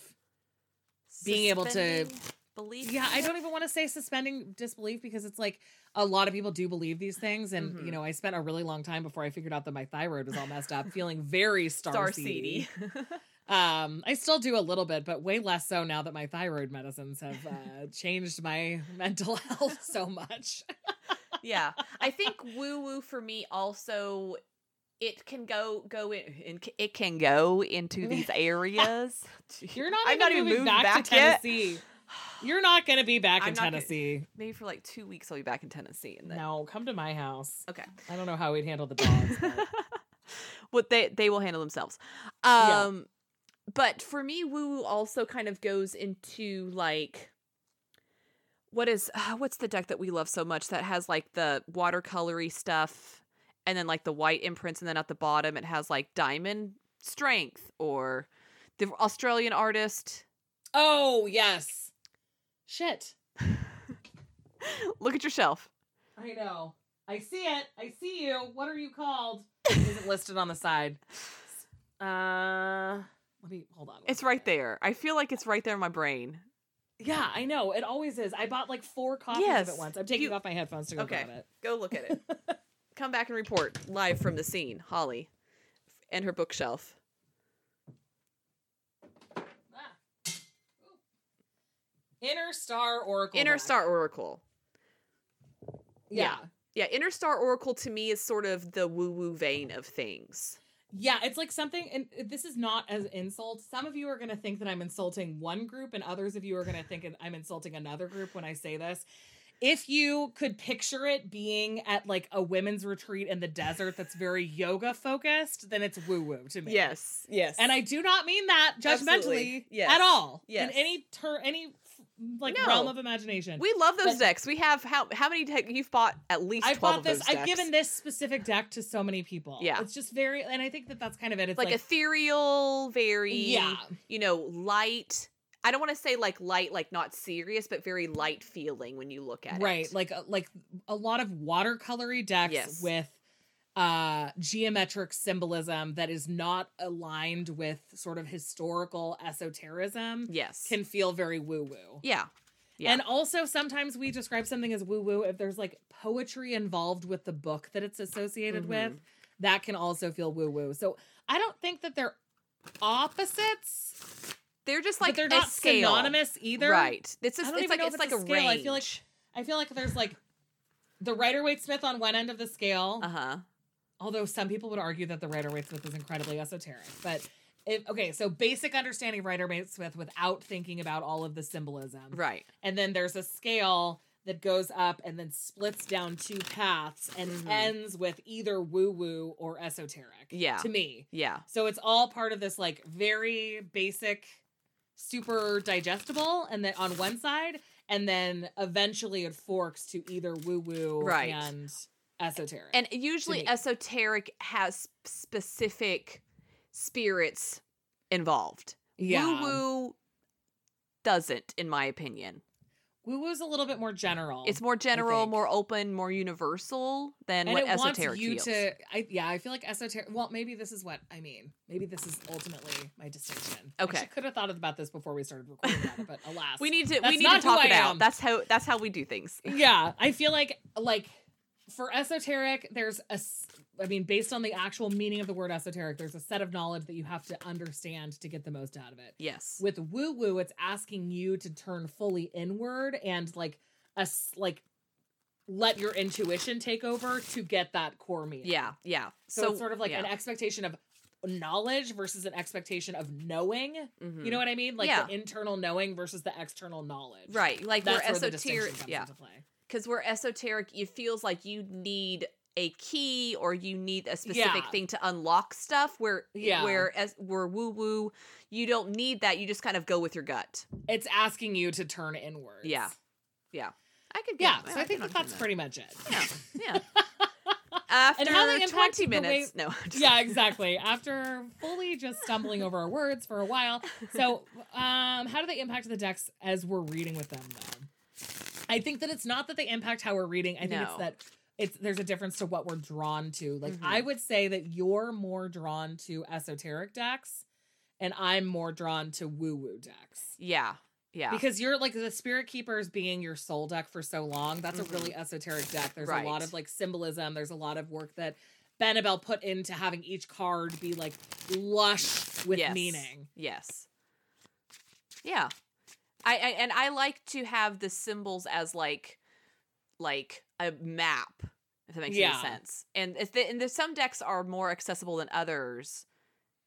Speaker 1: being able to-
Speaker 2: believe.
Speaker 1: Yeah, I don't even want to say suspending disbelief because it's like a lot of people do believe these things, and
Speaker 2: Mhm.
Speaker 1: you know, I spent a really long time before I figured out that my thyroid was all messed up, feeling very star, seedy. Um, I still do a little bit, but way less so now that my thyroid medicines have uh, changed my mental health so much.
Speaker 2: yeah, I think woo woo for me also. It can go go in. It can go into these areas.
Speaker 1: You're not.
Speaker 2: I'm not even
Speaker 1: moving back,
Speaker 2: back
Speaker 1: to. Tennessee. You're not going to be back
Speaker 2: I'm
Speaker 1: in
Speaker 2: not gonna-
Speaker 1: Tennessee.
Speaker 2: Maybe for like two weeks, I'll be back in Tennessee, and then
Speaker 1: No, come to my house.
Speaker 2: okay.
Speaker 1: I don't know how we'd handle the dogs. but-
Speaker 2: what they they will handle themselves.
Speaker 1: Yeah.
Speaker 2: Um but for me woo woo also kind of goes into like what is uh, what's the deck that we love so much that has like the watercolory stuff and then like the white imprints and then at the bottom it has like diamond strength or the Australian artist
Speaker 1: oh yes. Shit.
Speaker 2: look at your shelf.
Speaker 1: I know. I see it. I see you. What are you called? Isn't listed on the side. Uh, let me hold on.
Speaker 2: It's right there. I feel like it's right there in my brain.
Speaker 1: Yeah, I know. It always is. I bought like four copies of it once. I'm taking
Speaker 2: You-
Speaker 1: off my headphones to go
Speaker 2: Okay.
Speaker 1: grab it.
Speaker 2: Go look at it. Come back and report live from the scene. Holly and her bookshelf.
Speaker 1: Ah. Inner Star Oracle.
Speaker 2: Inner
Speaker 1: deck.
Speaker 2: Star Oracle.
Speaker 1: Yeah.
Speaker 2: Yeah, Inner Star Oracle to me is sort of the woo woo vein of things.
Speaker 1: Yeah, it's like something, and this is not as insult. Some of you are going to think that I'm insulting one group, and others of you are going to think I'm insulting another group when I say this. If you could picture it being at like a women's retreat in the desert that's very yoga focused, then it's woo woo to me.
Speaker 2: Yes. Yes.
Speaker 1: and I do not mean that judgmentally
Speaker 2: Yes.
Speaker 1: at all.
Speaker 2: Yes.
Speaker 1: in any ter- any like
Speaker 2: No.
Speaker 1: realm of imagination.
Speaker 2: we love those
Speaker 1: But-
Speaker 2: decks. We have how how many deck you've bought at least
Speaker 1: I've
Speaker 2: 12
Speaker 1: bought
Speaker 2: of
Speaker 1: this.
Speaker 2: those
Speaker 1: I've given this specific deck to so many people.
Speaker 2: Yeah.
Speaker 1: it's just very, and I think that that's kind of it. It's
Speaker 2: like,
Speaker 1: like,
Speaker 2: ethereal, very
Speaker 1: yeah,
Speaker 2: you know, light. I don't want to say like light, like not serious, but very light feeling when you look at
Speaker 1: right
Speaker 2: it.
Speaker 1: Right, like uh, like a lot of watercolory decks
Speaker 2: Yes.
Speaker 1: with uh geometric symbolism that is not aligned with sort of historical esotericism
Speaker 2: yes.
Speaker 1: can feel very woo woo
Speaker 2: yeah. Yeah.
Speaker 1: and also sometimes we describe something as woo woo if there's like poetry involved with the book that it's associated with
Speaker 2: Mhm.
Speaker 1: that can also feel woo woo so i don't think that they're opposites
Speaker 2: They're just
Speaker 1: like
Speaker 2: like
Speaker 1: they're not
Speaker 2: scale.
Speaker 1: synonymous either
Speaker 2: Right. It's just, it's like it's like a
Speaker 1: a scale.
Speaker 2: range.
Speaker 1: I feel like- i feel like there's like the rider waite smith on one end of the scale
Speaker 2: uh huh.
Speaker 1: although some people would argue that the Rider Waite Smith is incredibly esoteric. But if, okay, so basic understanding of Rider Waite Smith without thinking about all of the symbolism.
Speaker 2: Right.
Speaker 1: And then there's a scale that goes up and then splits down two paths and
Speaker 2: Mhm.
Speaker 1: ends with either woo woo or esoteric.
Speaker 2: Yeah.
Speaker 1: To me.
Speaker 2: Yeah.
Speaker 1: So it's all part of this like very basic, super digestible, and then on one side, and then eventually it forks to either woo woo
Speaker 2: Right.
Speaker 1: and esoteric.
Speaker 2: And usually esoteric has specific spirits involved.
Speaker 1: yeah.
Speaker 2: Woo woo doesn't, in my opinion.
Speaker 1: Woo woo's a little bit more general.
Speaker 2: It's more general, more open, more universal than
Speaker 1: and
Speaker 2: what
Speaker 1: it wants
Speaker 2: esoteric
Speaker 1: you
Speaker 2: feels.
Speaker 1: to. I yeah, I feel like esoteric. Well, maybe this is what I mean. Maybe this is ultimately my distinction.
Speaker 2: Okay.
Speaker 1: I could have thought about this before we started recording about it, but alas,
Speaker 2: we need to we need to talk
Speaker 1: I
Speaker 2: it out. That's how that's how we do things.
Speaker 1: yeah, I feel like like for esoteric, there's a. I mean, based on the actual meaning of the word esoteric, there's a set of knowledge that you have to understand to get the most out of it.
Speaker 2: Yes.
Speaker 1: With woo woo, it's asking you to turn fully inward and like us like let your intuition take over to get that core meaning.
Speaker 2: Yeah, yeah.
Speaker 1: So, it's sort of like
Speaker 2: yeah.
Speaker 1: an expectation of knowledge versus an expectation of knowing.
Speaker 2: Mhm.
Speaker 1: You know what I mean? Like
Speaker 2: Yeah.
Speaker 1: the internal knowing versus the external knowledge.
Speaker 2: right? Like
Speaker 1: That's
Speaker 2: we're
Speaker 1: where the distinction
Speaker 2: esoteric, yeah. Because we're esoteric, it feels like you need a key or you need a specific
Speaker 1: Yeah.
Speaker 2: thing to unlock stuff. Where
Speaker 1: Yeah.
Speaker 2: where as we're woo woo, you don't need that. You just kind of go with your gut.
Speaker 1: It's asking you to turn inward
Speaker 2: Yeah. Yeah. I could.
Speaker 1: Yeah. So I think that that's
Speaker 2: understand
Speaker 1: pretty much it.
Speaker 2: Yeah. Yeah. After
Speaker 1: how they impact
Speaker 2: twenty
Speaker 1: the way-
Speaker 2: minutes, no.
Speaker 1: yeah, exactly. After fully just stumbling over our words for a while. So, um, how do they impact the decks as we're reading with them though? I think that it's not that they impact how we're reading. I think it's that it's there's a difference to what we're drawn to. Like
Speaker 2: Mhm.
Speaker 1: I would say that you're more drawn to esoteric decks and I'm more drawn to woo-woo decks.
Speaker 2: Yeah. Yeah.
Speaker 1: Because you're like the spirit keepers being your soul deck for so long. That's
Speaker 2: Mhm.
Speaker 1: a really esoteric deck. There's a lot of like symbolism. There's a lot of work that Benebell put into having each card be like lush with
Speaker 2: Yes.
Speaker 1: meaning.
Speaker 2: Yes. Yeah. I, I and I like to have the symbols as like like a map, if that makes
Speaker 1: Yeah.
Speaker 2: any sense. And if the, and there's some decks are more accessible than others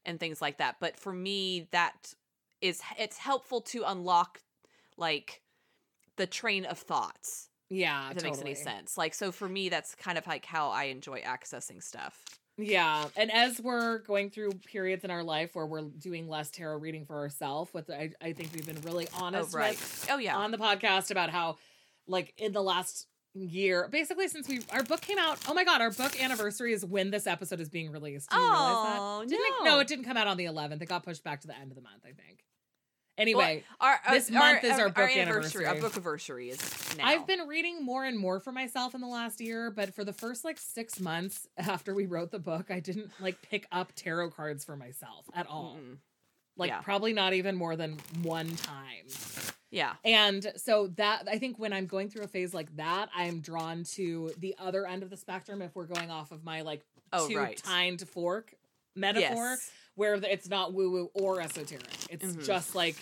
Speaker 2: and things like that. But for me, that is it's helpful to unlock like the train of thoughts.
Speaker 1: Yeah,
Speaker 2: If that makes any sense. Like so for me, that's kind of like how I enjoy accessing stuff.
Speaker 1: Yeah, and as we're going through periods in our life where we're doing less tarot reading for ourselves, with I, I think we've been really
Speaker 2: Oh
Speaker 1: honest
Speaker 2: right.
Speaker 1: with
Speaker 2: Oh yeah.
Speaker 1: on the podcast about how, like, in the last year, basically since we our book came out. Oh my god, our book anniversary is when this episode is being released. Do you realize
Speaker 2: Oh,
Speaker 1: that? Didn't it-
Speaker 2: no.
Speaker 1: no, it didn't come out on the 11th. It got pushed back to the end of the month, I think. Anyway,
Speaker 2: Our, our-
Speaker 1: This month is our book
Speaker 2: anniversary. Our book anniversary is now.
Speaker 1: I've been reading more and more for myself in the last year, but for the first like six months after we wrote the book, I didn't like pick up tarot cards for myself at all.
Speaker 2: Mm-mm.
Speaker 1: Like
Speaker 2: Yeah.
Speaker 1: probably not even more than one time.
Speaker 2: Yeah.
Speaker 1: And so that I think when I'm going through a phase like that, I'm drawn to the other end of the spectrum if we're going off of my like
Speaker 2: Oh,
Speaker 1: two
Speaker 2: right.
Speaker 1: tined fork metaphor,
Speaker 2: Yes.
Speaker 1: where it's not woo woo or esoteric. It's
Speaker 2: Mhm.
Speaker 1: just like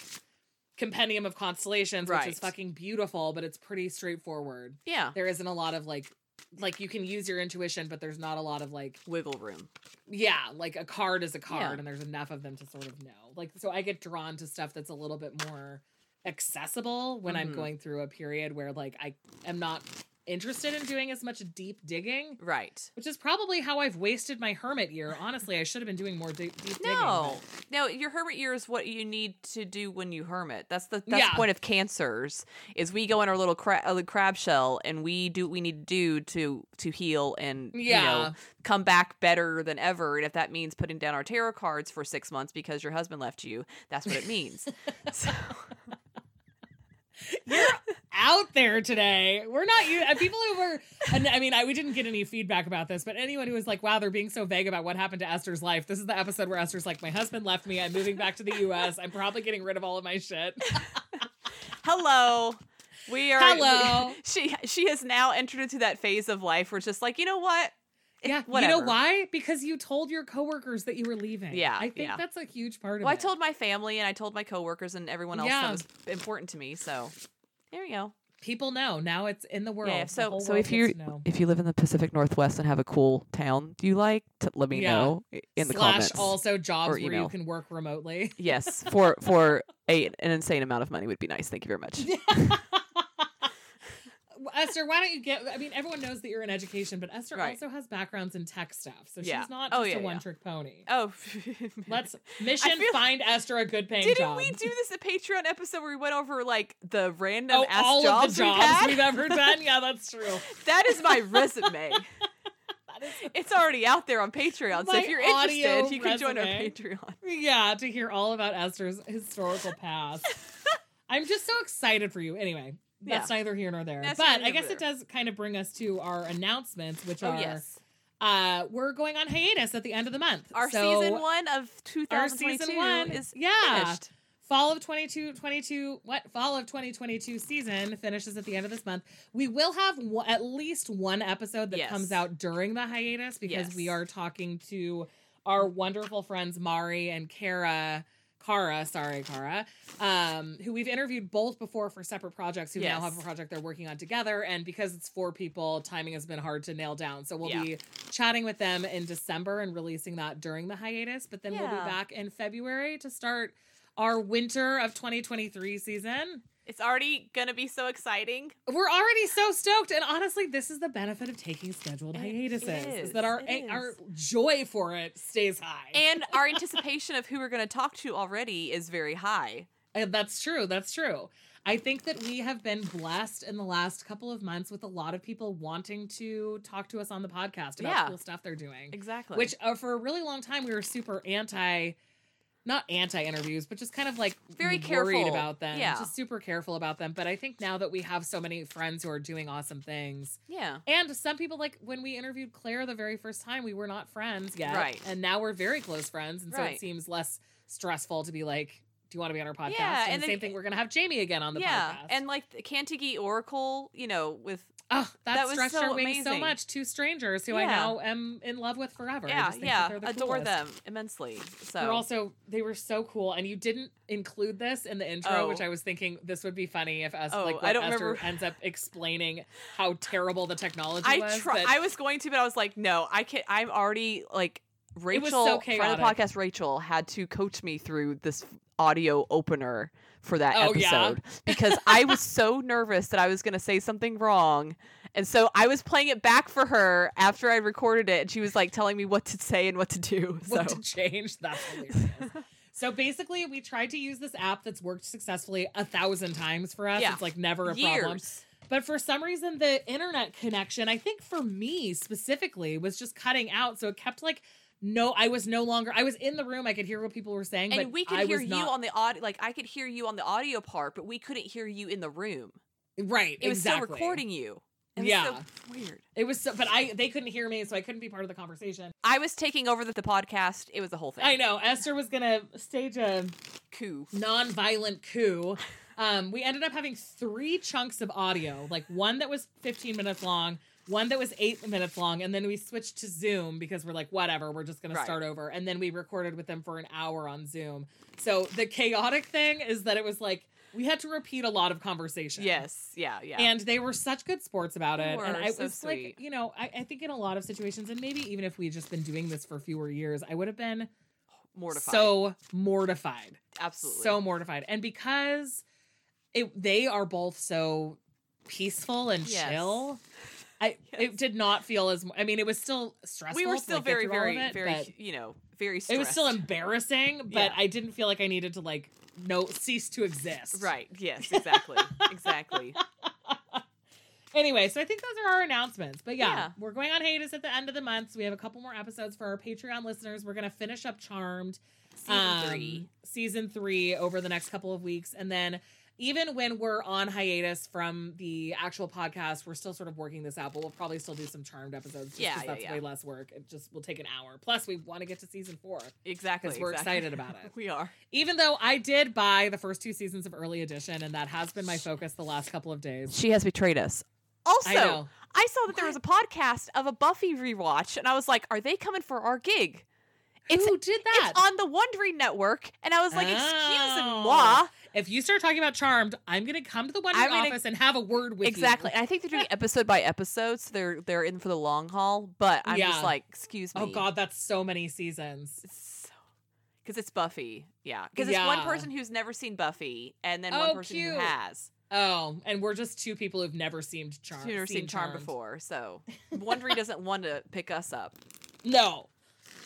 Speaker 1: compendium of constellations, which is fucking beautiful, but it's pretty straightforward.
Speaker 2: Yeah.
Speaker 1: There isn't a lot of like like you can use your intuition, but there's not a lot of like
Speaker 2: Wiggle room.
Speaker 1: yeah, like a card is a card
Speaker 2: Yeah.
Speaker 1: and there's enough of them to sort of know. Like so I get drawn to stuff that's a little bit more accessible when I'm
Speaker 2: Mhm.
Speaker 1: going through a period where like I am not interested in doing as much deep digging,
Speaker 2: Right.
Speaker 1: which is probably how I've wasted my hermit year. Honestly, I should have been doing more deep, deep
Speaker 2: No.
Speaker 1: digging.
Speaker 2: No, your hermit year is what you need to do when you hermit. That's the that's
Speaker 1: Yeah.
Speaker 2: the point of cancers. Is we go in our little cra- uh, crab shell and we do what we need to do to to heal and you
Speaker 1: Yeah.
Speaker 2: know come back better than ever. And if that means putting down our tarot cards for six months because your husband left you, that's what it means. so,
Speaker 1: You're out there today. We're not you. People who were, and I mean, I, we didn't get any feedback about this, but anyone who was like, "Wow, they're being so vague about what happened to Esther's life." This is the episode where Esther's like, "My husband left me. I'm moving back to the U.S. I'm probably getting rid of all of my shit."
Speaker 2: hello. We are
Speaker 1: Hello.
Speaker 2: she she has now entered into that phase of life where it's just like, you know what? It-
Speaker 1: yeah, you know why? Because you told your coworkers that you were leaving.
Speaker 2: Yeah,
Speaker 1: I think
Speaker 2: yeah.
Speaker 1: that's a huge part of it.
Speaker 2: Well, I told my family and I told my coworkers and everyone else
Speaker 1: Yeah.
Speaker 2: that was important to me. So there you go.
Speaker 1: people know now. It's in the world.
Speaker 2: Yeah. So so
Speaker 1: world
Speaker 2: if you
Speaker 1: gets to know.
Speaker 2: if you live in the Pacific Northwest and have a cool town you like, to let me
Speaker 1: Yeah.
Speaker 2: know in the
Speaker 1: slash
Speaker 2: comments.
Speaker 1: also jobs where you can work remotely.
Speaker 2: yes, for for a an insane amount of money would be nice. Thank you very much.
Speaker 1: Esther, why don't you get? I mean, everyone knows that you're in education, but Esther
Speaker 2: Right.
Speaker 1: also has backgrounds in tech stuff, so
Speaker 2: Yeah.
Speaker 1: she's not
Speaker 2: Oh,
Speaker 1: just
Speaker 2: yeah,
Speaker 1: a
Speaker 2: yeah.
Speaker 1: one-trick pony.
Speaker 2: Oh,
Speaker 1: Let's mission find Esther a good paying
Speaker 2: Didn't
Speaker 1: job.
Speaker 2: we do this a Patreon episode where we went over like the random
Speaker 1: Oh,
Speaker 2: ass
Speaker 1: all
Speaker 2: jobs,
Speaker 1: of the jobs
Speaker 2: we've
Speaker 1: we've ever done. Yeah, that's true.
Speaker 2: That is my resume.
Speaker 1: That is-
Speaker 2: It's already out there on Patreon. So
Speaker 1: My
Speaker 2: if you're interested, you can join our. Patreon.
Speaker 1: yeah, to hear all about Esther's historical past. I'm just so excited for you. Anyway, that's neither here nor there.
Speaker 2: That's
Speaker 1: but I guess
Speaker 2: nor
Speaker 1: it does kind of bring us to our announcements, which
Speaker 2: Oh
Speaker 1: are
Speaker 2: yes.
Speaker 1: uh we're going on hiatus at the end of the month.
Speaker 2: Our
Speaker 1: So
Speaker 2: season one of 2022
Speaker 1: our season one
Speaker 2: is
Speaker 1: yeah.
Speaker 2: finished.
Speaker 1: fall of 22 22 what fall of 2022 season finishes at the end of this month we will have one, at least one episode that
Speaker 2: Yes.
Speaker 1: comes out during the hiatus because we are talking to our wonderful friends mari and kara Kara, sorry, Kara, um, who we've interviewed both before for separate projects who now have a project they're working on together. And because it's four people, timing has been hard to nail down. So we'll
Speaker 2: Yeah.
Speaker 1: be chatting with them in December and releasing that during the hiatus. But then we'll be back in February to start our winter of 2023 season.
Speaker 2: It's already gonna be so exciting.
Speaker 1: We're already so stoked, and honestly, this is the benefit of taking scheduled
Speaker 2: It-
Speaker 1: hiatuses: is
Speaker 2: is,
Speaker 1: that our
Speaker 2: it
Speaker 1: our joy for it stays high.
Speaker 2: And our anticipation of who we're gonna talk to already is very high.
Speaker 1: And that's true. That's true. I think that we have been blessed in the last couple of months with a lot of people wanting to talk to us on the podcast about
Speaker 2: Yeah.
Speaker 1: cool stuff they're doing.
Speaker 2: Exactly.
Speaker 1: Which, uh, for a really long time, we were super anti. Not anti interviews, but just kind of like
Speaker 2: Very
Speaker 1: worried
Speaker 2: careful.
Speaker 1: about them.
Speaker 2: Yeah.
Speaker 1: Just super careful about them. But I think now that we have so many friends who are doing awesome things,
Speaker 2: yeah.
Speaker 1: and some people like when we interviewed Claire the very first time, we were not friends yet.
Speaker 2: Right.
Speaker 1: And now we're very close friends. And so
Speaker 2: Right.
Speaker 1: it seems less stressful to be like, do you want to be on our podcast?
Speaker 2: Yeah,
Speaker 1: and,
Speaker 2: and then-
Speaker 1: same thing. We're gonna have Jamie again on the
Speaker 2: yeah,
Speaker 1: podcast.
Speaker 2: and like the Kantigi Oracle, you know, with
Speaker 1: oh, that,
Speaker 2: that was
Speaker 1: stretched
Speaker 2: so
Speaker 1: our wings so much. Two strangers who I now am in love with forever. I
Speaker 2: yeah,
Speaker 1: just think that
Speaker 2: yeah,
Speaker 1: the
Speaker 2: adore
Speaker 1: coolest.
Speaker 2: them immensely. So
Speaker 1: They're also they were so cool, and you didn't include this in the intro,
Speaker 2: Oh.
Speaker 1: which I was thinking this would be funny if us
Speaker 2: Oh,
Speaker 1: like
Speaker 2: I don't
Speaker 1: Esther
Speaker 2: remember.
Speaker 1: ends up explaining how terrible the technology
Speaker 2: I
Speaker 1: was.
Speaker 2: try. I was going to, but I was like, no, I can't. I'm already like Rachel,
Speaker 1: was so
Speaker 2: friend of the podcast. Rachel had to coach me through this audio opener for that
Speaker 1: Oh, yeah.
Speaker 2: episode because I was so nervous that I was going to say something wrong. And so I was playing it back for her after I recorded it, and she was like telling me what to say and what to do. So
Speaker 1: what to change. That's hilarious. so basically, we tried to use this app that's worked successfully a thousand times for us.
Speaker 2: Yeah.
Speaker 1: It's like never a problem. But for some reason, the internet connection, I think for me specifically, was just cutting out. So it kept like, no, I was no longer, I was in the room. I could hear what people were saying,
Speaker 2: And we could
Speaker 1: I
Speaker 2: hear you
Speaker 1: not,
Speaker 2: on the audio, like I could hear you on the audio part, but we couldn't hear you in the room.
Speaker 1: right.
Speaker 2: It was
Speaker 1: exactly.
Speaker 2: still recording you. It was
Speaker 1: Yeah.
Speaker 2: so weird.
Speaker 1: It was so, but I they couldn't hear me, so I couldn't be part of the conversation.
Speaker 2: I was taking over the, the podcast. It was the whole thing.
Speaker 1: I know Esther was gonna stage a
Speaker 2: Coup.
Speaker 1: non-violent coup. Um, we ended up having three chunks of audio, like one that was 15 minutes long, one that was eight minutes long, and then we switched to Zoom because we're like, whatever, we're just gonna
Speaker 2: Right.
Speaker 1: start over. And then we recorded with them for an hour on Zoom. So the chaotic thing is that it was like we had to repeat a lot of conversation.
Speaker 2: Yes. Yeah. Yeah.
Speaker 1: And they were such good sports about it. and I
Speaker 2: so
Speaker 1: was like, you know, I, I think in a lot of situations, and maybe even if we had just been doing this for fewer years, I would have been
Speaker 2: mortified.
Speaker 1: so mortified.
Speaker 2: absolutely.
Speaker 1: So mortified. And because it they are both so peaceful and
Speaker 2: Yes.
Speaker 1: chill, I
Speaker 2: Yes.
Speaker 1: it did not feel as I mean, it was still stressful.
Speaker 2: we were
Speaker 1: to,
Speaker 2: still
Speaker 1: like,
Speaker 2: very, very,
Speaker 1: it,
Speaker 2: very, you know, very.
Speaker 1: it was still embarrassing, but
Speaker 2: Yeah.
Speaker 1: I didn't feel like I needed to like no cease to exist.
Speaker 2: Right. Yes. Exactly. exactly.
Speaker 1: Anyway, so I think those are our announcements. But yeah,
Speaker 2: Yeah.
Speaker 1: we're going on hiatus at the end of the month. So we have a couple more episodes for our Patreon listeners. We're gonna finish up Charmed
Speaker 2: Season
Speaker 1: um,
Speaker 2: three.
Speaker 1: season three over the next couple of weeks, and then even when we're on hiatus from the actual podcast, we're still sort of working this out. But we'll probably still do some Charmed episodes. Just
Speaker 2: Yeah,
Speaker 1: 'cause
Speaker 2: yeah,
Speaker 1: that's
Speaker 2: yeah.
Speaker 1: way less work. It just will take an hour. Plus, we want to get to season four,
Speaker 2: Exactly.
Speaker 1: 'Cause we're
Speaker 2: exactly.
Speaker 1: excited about it.
Speaker 2: we are.
Speaker 1: even though I did buy the first two seasons of Early Edition, and that has been my focus the last couple of days.
Speaker 2: She has betrayed us. Also,
Speaker 1: I.
Speaker 2: I saw that there was a podcast of a Buffy rewatch, and I was like, "Are they coming for our gig?" It's
Speaker 1: Who did that?
Speaker 2: it's on the Wondery Network, and I was like,
Speaker 1: Oh.
Speaker 2: "Excuse moi."
Speaker 1: If you start talking about Charmed, I'm gonna come to the
Speaker 2: I'm gonna-
Speaker 1: office and have a word with
Speaker 2: Exactly.
Speaker 1: you.
Speaker 2: Exactly. I think they're doing episode by episode, so they're they're in for the long haul. But I'm
Speaker 1: Yeah.
Speaker 2: just like, excuse oh, me.
Speaker 1: Oh God, that's so many seasons.
Speaker 2: Because it's Buffy. Yeah. Because it's one person who's never seen Buffy, and then
Speaker 1: Oh,
Speaker 2: one person
Speaker 1: cute.
Speaker 2: who has.
Speaker 1: Oh, and we're just two people who've never seen Charmed.
Speaker 2: Never seen Charm before. So Wondery doesn't want to pick us up.
Speaker 1: No.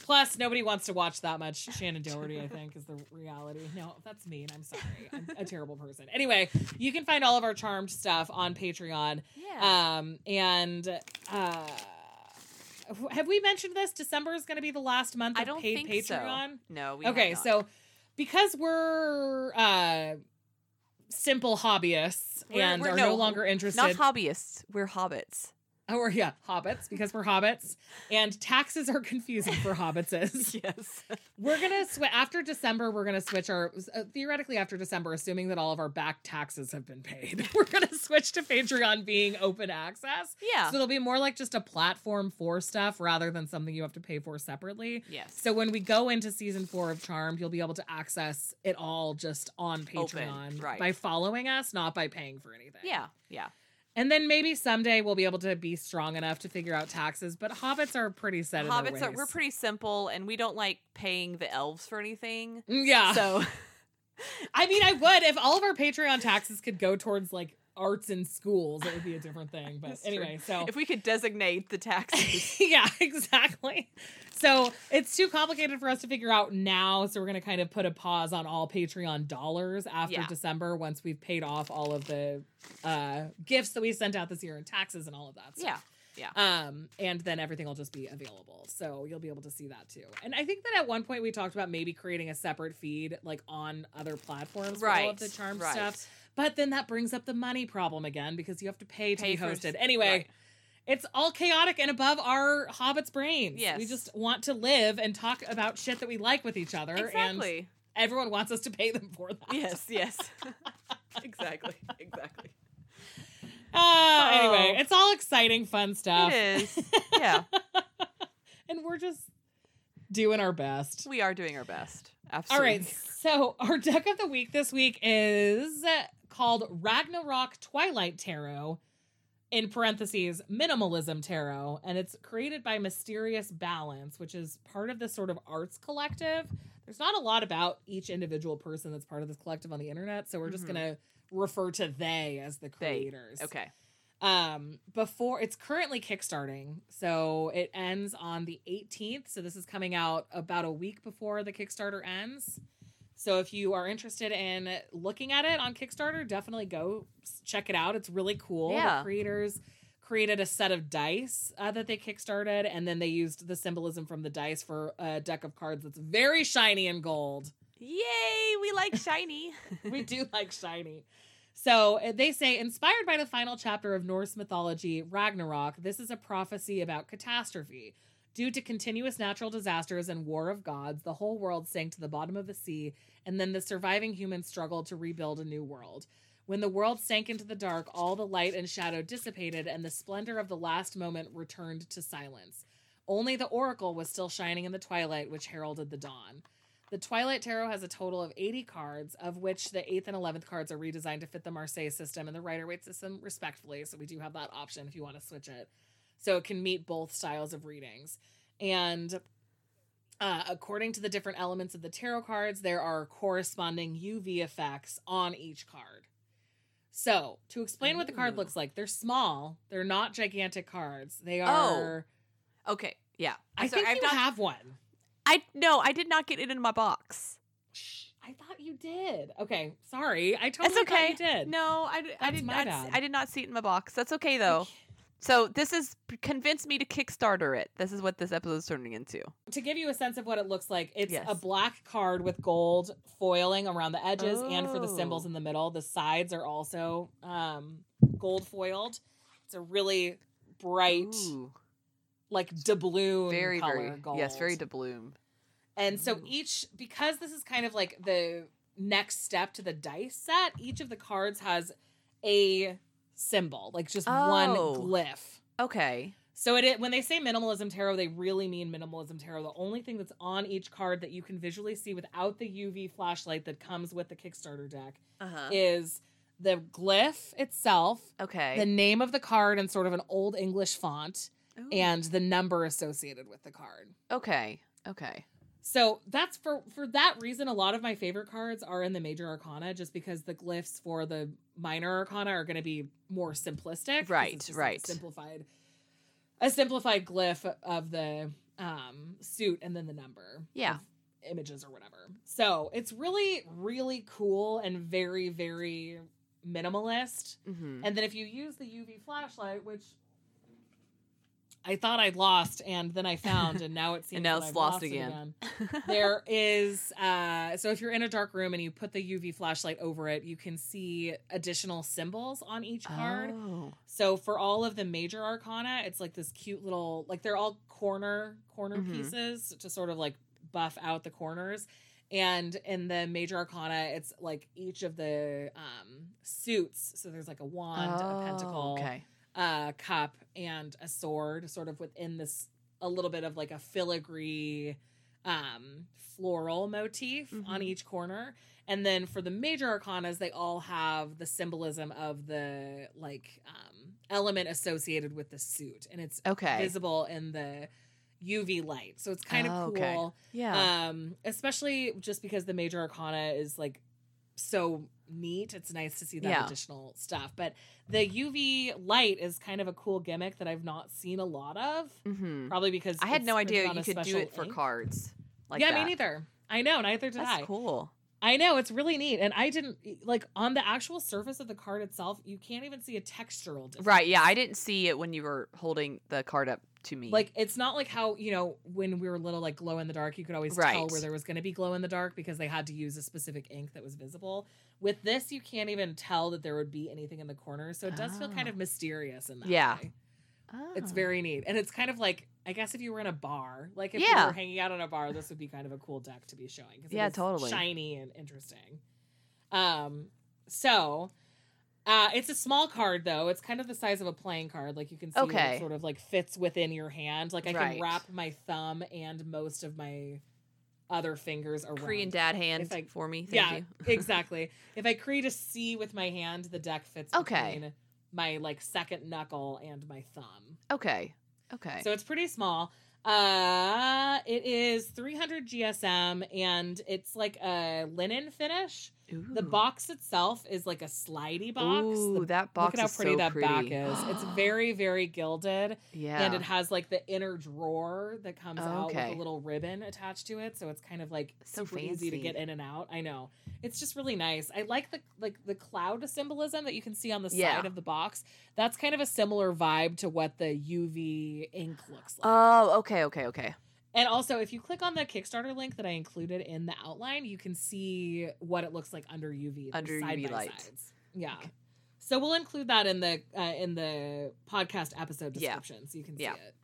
Speaker 1: Plus, nobody wants to watch that much Shannen Doherty, I think, is the reality. No, that's mean. I'm sorry. I'm a terrible person. Anyway, you can find all of our Charmed stuff on Patreon.
Speaker 2: Yeah.
Speaker 1: Um, and uh, have we mentioned this? December is going to be the last month
Speaker 2: I
Speaker 1: of
Speaker 2: don't
Speaker 1: paid
Speaker 2: think
Speaker 1: Patreon.
Speaker 2: so. No. We
Speaker 1: okay, so because we're uh, simple hobbyists
Speaker 2: We're-
Speaker 1: and
Speaker 2: we're-
Speaker 1: are
Speaker 2: no,
Speaker 1: no, longer interested,
Speaker 2: not hobbyists. We're hobbits.
Speaker 1: We're yeah, hobbits because we're hobbits, and taxes are confusing for hobbitses.
Speaker 2: Yes.
Speaker 1: We're gonna switch after December. We're gonna switch our uh, theoretically after December, assuming that all of our back taxes have been paid. We're gonna switch to Patreon being open access.
Speaker 2: Yeah.
Speaker 1: So it'll be more like just a platform for stuff rather than something you have to pay for separately.
Speaker 2: yes.
Speaker 1: So when we go into season four of Charmed, you'll be able to access it all just on Patreon
Speaker 2: right.
Speaker 1: by following us, not by paying for anything.
Speaker 2: yeah. Yeah.
Speaker 1: And then maybe someday we'll be able to be strong enough to figure out taxes. But hobbits are pretty set
Speaker 2: Hobbits are we're pretty simple, and we don't like paying the elves for anything.
Speaker 1: Mm, yeah.
Speaker 2: So
Speaker 1: I mean, I would if all of our Patreon taxes could go towards like arts in schools. It would be a different thing. But
Speaker 2: That's true.
Speaker 1: anyway, so
Speaker 2: if we could designate the taxes,
Speaker 1: yeah, exactly. So it's too complicated for us to figure out now. So we're going to kind of put a pause on all Patreon dollars after
Speaker 2: Yeah.
Speaker 1: December once we've paid off all of the uh, gifts that we sent out this year and taxes and all of that. Stuff.
Speaker 2: yeah. Yeah.
Speaker 1: Um, and then everything will just be available. So you'll be able to see that too. And I think that at one point we talked about maybe creating a separate feed like on other platforms for all
Speaker 2: Right.
Speaker 1: of the charm
Speaker 2: right.
Speaker 1: stuff. But then that brings up the money problem again because you have to pay to
Speaker 2: Pay
Speaker 1: be
Speaker 2: for-
Speaker 1: hosted. Anyway,
Speaker 2: right.
Speaker 1: it's all chaotic and above our hobbits' brains.
Speaker 2: Yes.
Speaker 1: We just want to live and talk about shit that we like with each other. And
Speaker 2: Exactly.
Speaker 1: everyone wants us to pay them for that.
Speaker 2: Yes, yes. exactly. Exactly.
Speaker 1: Uh, anyway, it's all exciting, fun stuff.
Speaker 2: It is. Yeah.
Speaker 1: and we're just doing our best.
Speaker 2: We are doing our best.
Speaker 1: All
Speaker 2: Absolutely.
Speaker 1: right. So, our deck of the week this week is called Ragnarok Twilight Tarot, in parentheses, Minimalism Tarot. And it's created by Mysterious Balance, which is part of this sort of arts collective. There's not a lot about each individual person that's part of this collective on the internet. So, we're just
Speaker 2: Mhm.
Speaker 1: going to refer to they as the
Speaker 2: They.
Speaker 1: creators.
Speaker 2: Okay.
Speaker 1: um before it's currently kickstarting so it ends on the 18th so this is coming out about a week before the kickstarter ends so if you are interested in looking at it on kickstarter definitely go check it out it's really cool
Speaker 2: Yeah.
Speaker 1: the creators created a set of dice uh, that they kickstarted and then they used the symbolism from the dice for a deck of cards that's very shiny and gold
Speaker 2: Yay! We like shiny.
Speaker 1: we do like shiny. So uh, they say, inspired by the final chapter of Norse mythology, Ragnarok, this is a prophecy about catastrophe. Due to continuous natural disasters and war of gods, the whole world sank to the bottom of the sea, and then the surviving humans struggled to rebuild a new world. When the world sank into the dark, all the light and shadow dissipated, and the splendor of the last moment returned to silence. Only the oracle was still shining in the twilight, which heralded the dawn. The Twilight Tarot has a total of 80 cards, of which the 8th and 11th cards are redesigned to fit the Marseille system and the Rider Waite system, respectfully. So we do have that option if you want to switch it. So it can meet both styles of readings. And uh, according to the different elements of the tarot cards, there are corresponding UV effects on each card. So, to explain what the card looks like, they're small, they're not gigantic cards. They
Speaker 2: Oh.
Speaker 1: are.
Speaker 2: Okay. Yeah.
Speaker 1: I
Speaker 2: Sorry,
Speaker 1: think
Speaker 2: I've
Speaker 1: you
Speaker 2: not-
Speaker 1: have one.
Speaker 2: I no, I did not get it in my box.
Speaker 1: Shh, I thought you did. Okay, sorry. I totally
Speaker 2: It's okay.
Speaker 1: thought you did.
Speaker 2: No, I,
Speaker 1: That's
Speaker 2: did
Speaker 1: my
Speaker 2: not.
Speaker 1: bad.
Speaker 2: I did not see it in my box. That's okay though. So this is convinced me to Kickstarter it. This is what this episode is turning into.
Speaker 1: To give you a sense of what it looks like, it's
Speaker 2: Yes.
Speaker 1: a black card with gold foiling around the edges and for the symbols
Speaker 2: Oh.
Speaker 1: in the middle. The sides are also um, gold foiled. It's a really bright,
Speaker 2: Ooh,
Speaker 1: like doubloon
Speaker 2: very,
Speaker 1: color
Speaker 2: very
Speaker 1: gold.
Speaker 2: yes, very doubloon.
Speaker 1: And so each, because this is kind of like the next step to the dice set, each of the cards has a symbol, like just one
Speaker 2: Oh.
Speaker 1: glyph.
Speaker 2: Okay.
Speaker 1: So it, when they say minimalism tarot, they really mean minimalism tarot. The only thing that's on each card that you can visually see without the UV flashlight that comes with the Kickstarter deck
Speaker 2: Uh huh.
Speaker 1: is the glyph itself,
Speaker 2: Okay.
Speaker 1: the name of the card in sort of an old English font,
Speaker 2: Ooh.
Speaker 1: and the number associated with the card.
Speaker 2: okay. Okay.
Speaker 1: So that's for for that reason. A lot of my favorite cards are in the major arcana, just because the glyphs for the minor arcana are going to be more simplistic.
Speaker 2: Right,
Speaker 1: just like a
Speaker 2: right.
Speaker 1: simplified, a simplified glyph of the um suit and then the number.
Speaker 2: Yeah.
Speaker 1: images or whatever. So it's really really cool and very very minimalist.
Speaker 2: Mm-hmm.
Speaker 1: And then if you use the UV flashlight, which I thought I'd lost and then I found, and now it seems
Speaker 2: now it's
Speaker 1: I've
Speaker 2: lost
Speaker 1: it
Speaker 2: again.
Speaker 1: there is uh so if you're in a dark room and you put the UV flashlight over it, you can see additional symbols on each card.
Speaker 2: Oh.
Speaker 1: So for all of the major arcana, it's like this cute little like they're all corner corner
Speaker 2: Mhm.
Speaker 1: pieces to sort of like buff out the corners. And in the major arcana, it's like each of the um suits. So there's like a wand, a pentacle,
Speaker 2: Oh, Okay.
Speaker 1: A cup, and a sword, sort of within this a little bit of like a filigree um floral motif on
Speaker 2: Mhm.
Speaker 1: each corner. And then for the major arcanas, they all have the symbolism of the like um element associated with the suit. And it's
Speaker 2: Okay.
Speaker 1: visible in the UV light. So it's kind of
Speaker 2: Oh,
Speaker 1: cool.
Speaker 2: okay. Yeah.
Speaker 1: Um, especially just because the major arcana is like so neat. It's nice to see that
Speaker 2: Yeah.
Speaker 1: additional stuff. But the UV light is kind of a cool gimmick that I've not seen a lot of.
Speaker 2: mm-hmm.
Speaker 1: Probably because
Speaker 2: I had no idea you could do it for
Speaker 1: ink.
Speaker 2: cards. Like
Speaker 1: yeah,
Speaker 2: that.
Speaker 1: me neither. I know, neither did
Speaker 2: That's
Speaker 1: I.
Speaker 2: cool.
Speaker 1: I know it's really neat, and I didn't like on the actual surface of the card itself. You can't even see a textural difference.
Speaker 2: Right. Yeah, I didn't see it when you were holding the card up to me.
Speaker 1: Like it's not like how you know when we were little, like glow in the dark. You could always tell where there was going to be glow in the dark because they had to use a specific ink that was visible. With this, you can't even tell that there would be anything in the corner. so it does feel kind
Speaker 2: Oh.
Speaker 1: of mysterious in that
Speaker 2: Yeah.
Speaker 1: way. It's
Speaker 2: Oh.
Speaker 1: very neat. And it's kind of like I guess if you were in a bar, like if you were hanging out in a bar, this would be kind of a cool deck to be showing because
Speaker 2: Yeah, totally.
Speaker 1: shiny and interesting. Um, so uh, it's a small card though. It's kind of the size of a playing card. Like you can see,
Speaker 2: Okay.
Speaker 1: it sort of like fits within your hand. Like I
Speaker 2: Right.
Speaker 1: can wrap my thumb and most of my other fingers around.
Speaker 2: Korean dad hand
Speaker 1: I-
Speaker 2: for me. Thank
Speaker 1: yeah, exactly. If I create a C with my hand, the deck fits
Speaker 2: Okay.
Speaker 1: between my like second knuckle and my thumb.
Speaker 2: Okay. Okay.
Speaker 1: So it's pretty small. Uh it is 300 GSM and it's like a linen finish. The box itself is like a slidey box.
Speaker 2: Ooh,
Speaker 1: The-
Speaker 2: that box
Speaker 1: Look at how pretty
Speaker 2: so
Speaker 1: that
Speaker 2: pretty.
Speaker 1: back is. It's very, very gilded.
Speaker 2: yeah.
Speaker 1: And it has like the inner drawer that comes out with a little ribbon attached to it. So it's kind of like
Speaker 2: So
Speaker 1: super easy to get in and out. I know. It's just really nice. I like the like the cloud symbolism that you can see on the
Speaker 2: Yeah.
Speaker 1: side of the box. That's kind of a similar vibe to what the UV ink looks like.
Speaker 2: Oh, okay, okay, okay.
Speaker 1: And also, if you click on the Kickstarter link that I included in the outline, you can see what it looks like under UV.
Speaker 2: Under
Speaker 1: side
Speaker 2: UV
Speaker 1: by
Speaker 2: lights.
Speaker 1: sides. Yeah.
Speaker 2: Okay.
Speaker 1: So we'll include that in the uh, in the podcast episode
Speaker 2: Yeah.
Speaker 1: description, so you can see
Speaker 2: Yeah.
Speaker 1: it.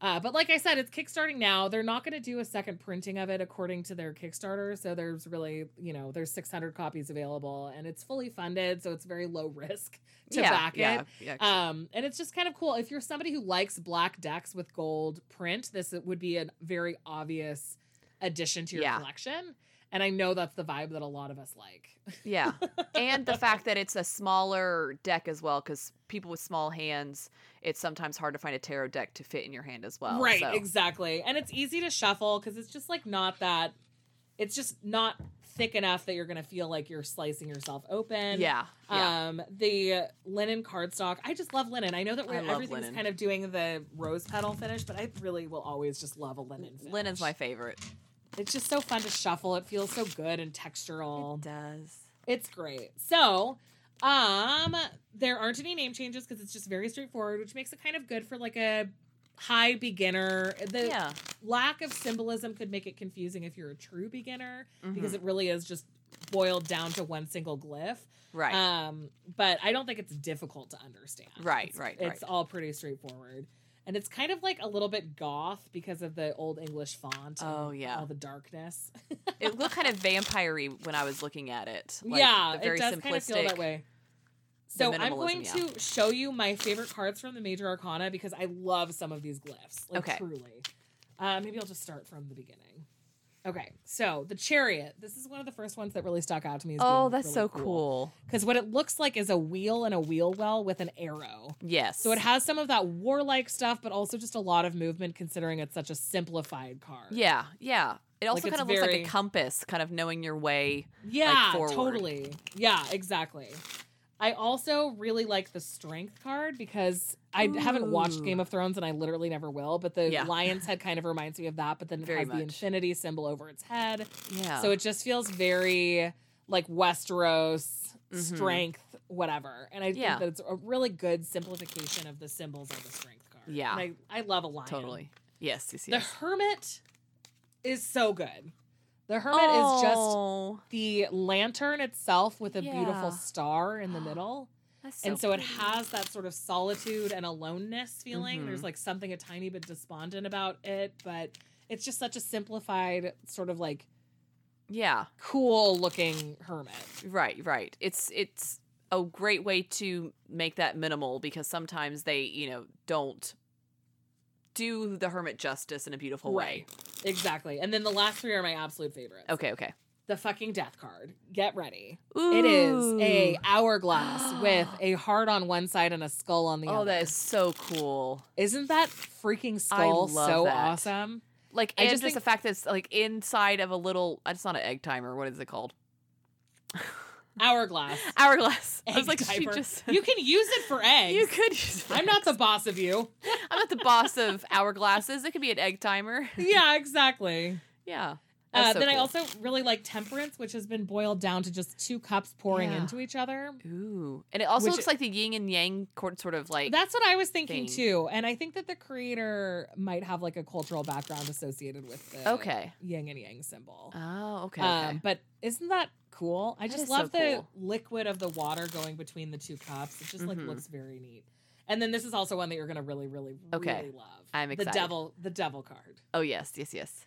Speaker 1: Uh, but like I said, it's kickstarting now. They're not going to do a second printing of it according to their Kickstarter. So there's really, you know, there's 600 copies available, and it's fully funded, so it's very low risk to
Speaker 2: yeah,
Speaker 1: back
Speaker 2: yeah,
Speaker 1: it.
Speaker 2: yeah.
Speaker 1: Um, and it's just kind of cool. If you're somebody who likes black decks with gold print, this would be a very obvious addition to your
Speaker 2: Yeah.
Speaker 1: collection. And I know that's the vibe that a lot of us like.
Speaker 2: yeah. And the fact that it's a smaller deck as well, because people with small hands, it's sometimes hard to find a tarot deck to fit in your hand as well.
Speaker 1: right,
Speaker 2: so-
Speaker 1: exactly. And it's easy to shuffle because it's just like not that, it's just not thick enough that you're going to feel like you're slicing yourself open.
Speaker 2: Yeah. Yeah.
Speaker 1: Um, the linen cardstock. I just love linen. I know that we're,
Speaker 2: love
Speaker 1: everything's
Speaker 2: linen.
Speaker 1: kind of doing the rose petal finish, but I really will always just love a linen finish.
Speaker 2: Linen's my favorite.
Speaker 1: It's just so fun to shuffle. It feels so good and textural.
Speaker 2: It does.
Speaker 1: It's great. So, um, there aren't any name changes because it's just very straightforward, which makes it kind of good for like a high beginner. The
Speaker 2: yeah.
Speaker 1: lack of symbolism could make it confusing if you're a true beginner because
Speaker 2: Mhm.
Speaker 1: it really is just boiled down to one single glyph.
Speaker 2: Right.
Speaker 1: Um, but I don't think it's difficult to understand.
Speaker 2: Right,
Speaker 1: It's,
Speaker 2: right,
Speaker 1: It's
Speaker 2: right.
Speaker 1: all pretty straightforward. And it's kind of like a little bit goth because of the old English font. and
Speaker 2: Oh, yeah.
Speaker 1: all the darkness.
Speaker 2: it looked kind of vampire when I was looking at it. Like,
Speaker 1: yeah,
Speaker 2: the very
Speaker 1: it does kind of feel that way. So I'm going
Speaker 2: minimalism,
Speaker 1: to show you my favorite cards from the Major Arcana because I love some of these glyphs. Like
Speaker 2: Okay.
Speaker 1: truly. Uh, maybe I'll just start from the beginning. Okay, so the chariot. This is one of the first ones that really stuck out to me. As
Speaker 2: Oh, that's
Speaker 1: really
Speaker 2: so cool.
Speaker 1: Because what it looks like is a wheel and a wheel well with an arrow.
Speaker 2: Yes.
Speaker 1: So it has some of that warlike stuff, but also just a lot of movement considering it's such a simplified card.
Speaker 2: Yeah, yeah. It also
Speaker 1: Like,
Speaker 2: kind of looks like a compass, kind of knowing your way.
Speaker 1: Yeah,
Speaker 2: forward.
Speaker 1: totally. Yeah, exactly. I also really like the strength card because I haven't watched Game of Thrones and I literally never will, but the
Speaker 2: Yeah.
Speaker 1: lion's head kind of reminds me of that, but then it
Speaker 2: Very
Speaker 1: has the infinity symbol over its head.
Speaker 2: Yeah.
Speaker 1: So it just feels very like Westeros
Speaker 2: Mhm.
Speaker 1: strength, whatever. And I
Speaker 2: Yeah.
Speaker 1: think that it's a really good simplification of the symbols of the strength card.
Speaker 2: Yeah.
Speaker 1: And I, I love a lion.
Speaker 2: totally. Yes, yes,
Speaker 1: The hermit is so good. The hermit is just
Speaker 2: Oh,
Speaker 1: the lantern itself with a
Speaker 2: Yeah.
Speaker 1: beautiful star in the middle.
Speaker 2: that's
Speaker 1: and so it has that sort of solitude and aloneness feeling.
Speaker 2: Mhm.
Speaker 1: There's like something a tiny bit despondent about it, but it's just such a simplified, sort of like
Speaker 2: Yeah.
Speaker 1: cool looking hermit.
Speaker 2: Right, right. It's it's a great way to make that minimal because sometimes they, you know, don't do the hermit justice in a beautiful way.
Speaker 1: Exactly. And then the last three are my absolute favorites.
Speaker 2: Okay, okay.
Speaker 1: The fucking death card. Get ready. It is a hourglass with a heart on one side and a skull on the
Speaker 2: Oh,
Speaker 1: other.
Speaker 2: Oh, that is so cool.
Speaker 1: Isn't that freaking skull
Speaker 2: love
Speaker 1: so
Speaker 2: that.
Speaker 1: awesome?
Speaker 2: Like,
Speaker 1: I
Speaker 2: and
Speaker 1: just
Speaker 2: just, the fact that it's like inside of a little, it's not an egg timer. What is it called?
Speaker 1: Hourglass.
Speaker 2: Hourglass. I was
Speaker 1: Egg
Speaker 2: like, she just.
Speaker 1: You can use it for eggs.
Speaker 2: You could use
Speaker 1: I'm not the boss of you.
Speaker 2: I'm not the boss of hourglasses. It could be an egg timer.
Speaker 1: Yeah, exactly.
Speaker 2: Yeah.
Speaker 1: Uh,
Speaker 2: so
Speaker 1: then I also really like temperance, which has been boiled down to just two cups pouring
Speaker 2: Yeah.
Speaker 1: into each other.
Speaker 2: Ooh. And it also
Speaker 1: Which-
Speaker 2: looks like the yin and yang sort of like.
Speaker 1: That's what I was thinking
Speaker 2: thing.
Speaker 1: too, and I think that the creator might have like a cultural background associated with the
Speaker 2: Okay.
Speaker 1: yin and yang symbol.
Speaker 2: Oh, okay.
Speaker 1: Um,
Speaker 2: okay.
Speaker 1: but isn't that cool? I
Speaker 2: That
Speaker 1: just
Speaker 2: is so
Speaker 1: love the
Speaker 2: cool.
Speaker 1: liquid of the water going between the two cups. It just like
Speaker 2: Mhm.
Speaker 1: looks very neat. And then this is also one that you're gonna really, really,
Speaker 2: Okay.
Speaker 1: really love.
Speaker 2: I'm excited.
Speaker 1: The devil, the devil card.
Speaker 2: Oh yes, yes, yes.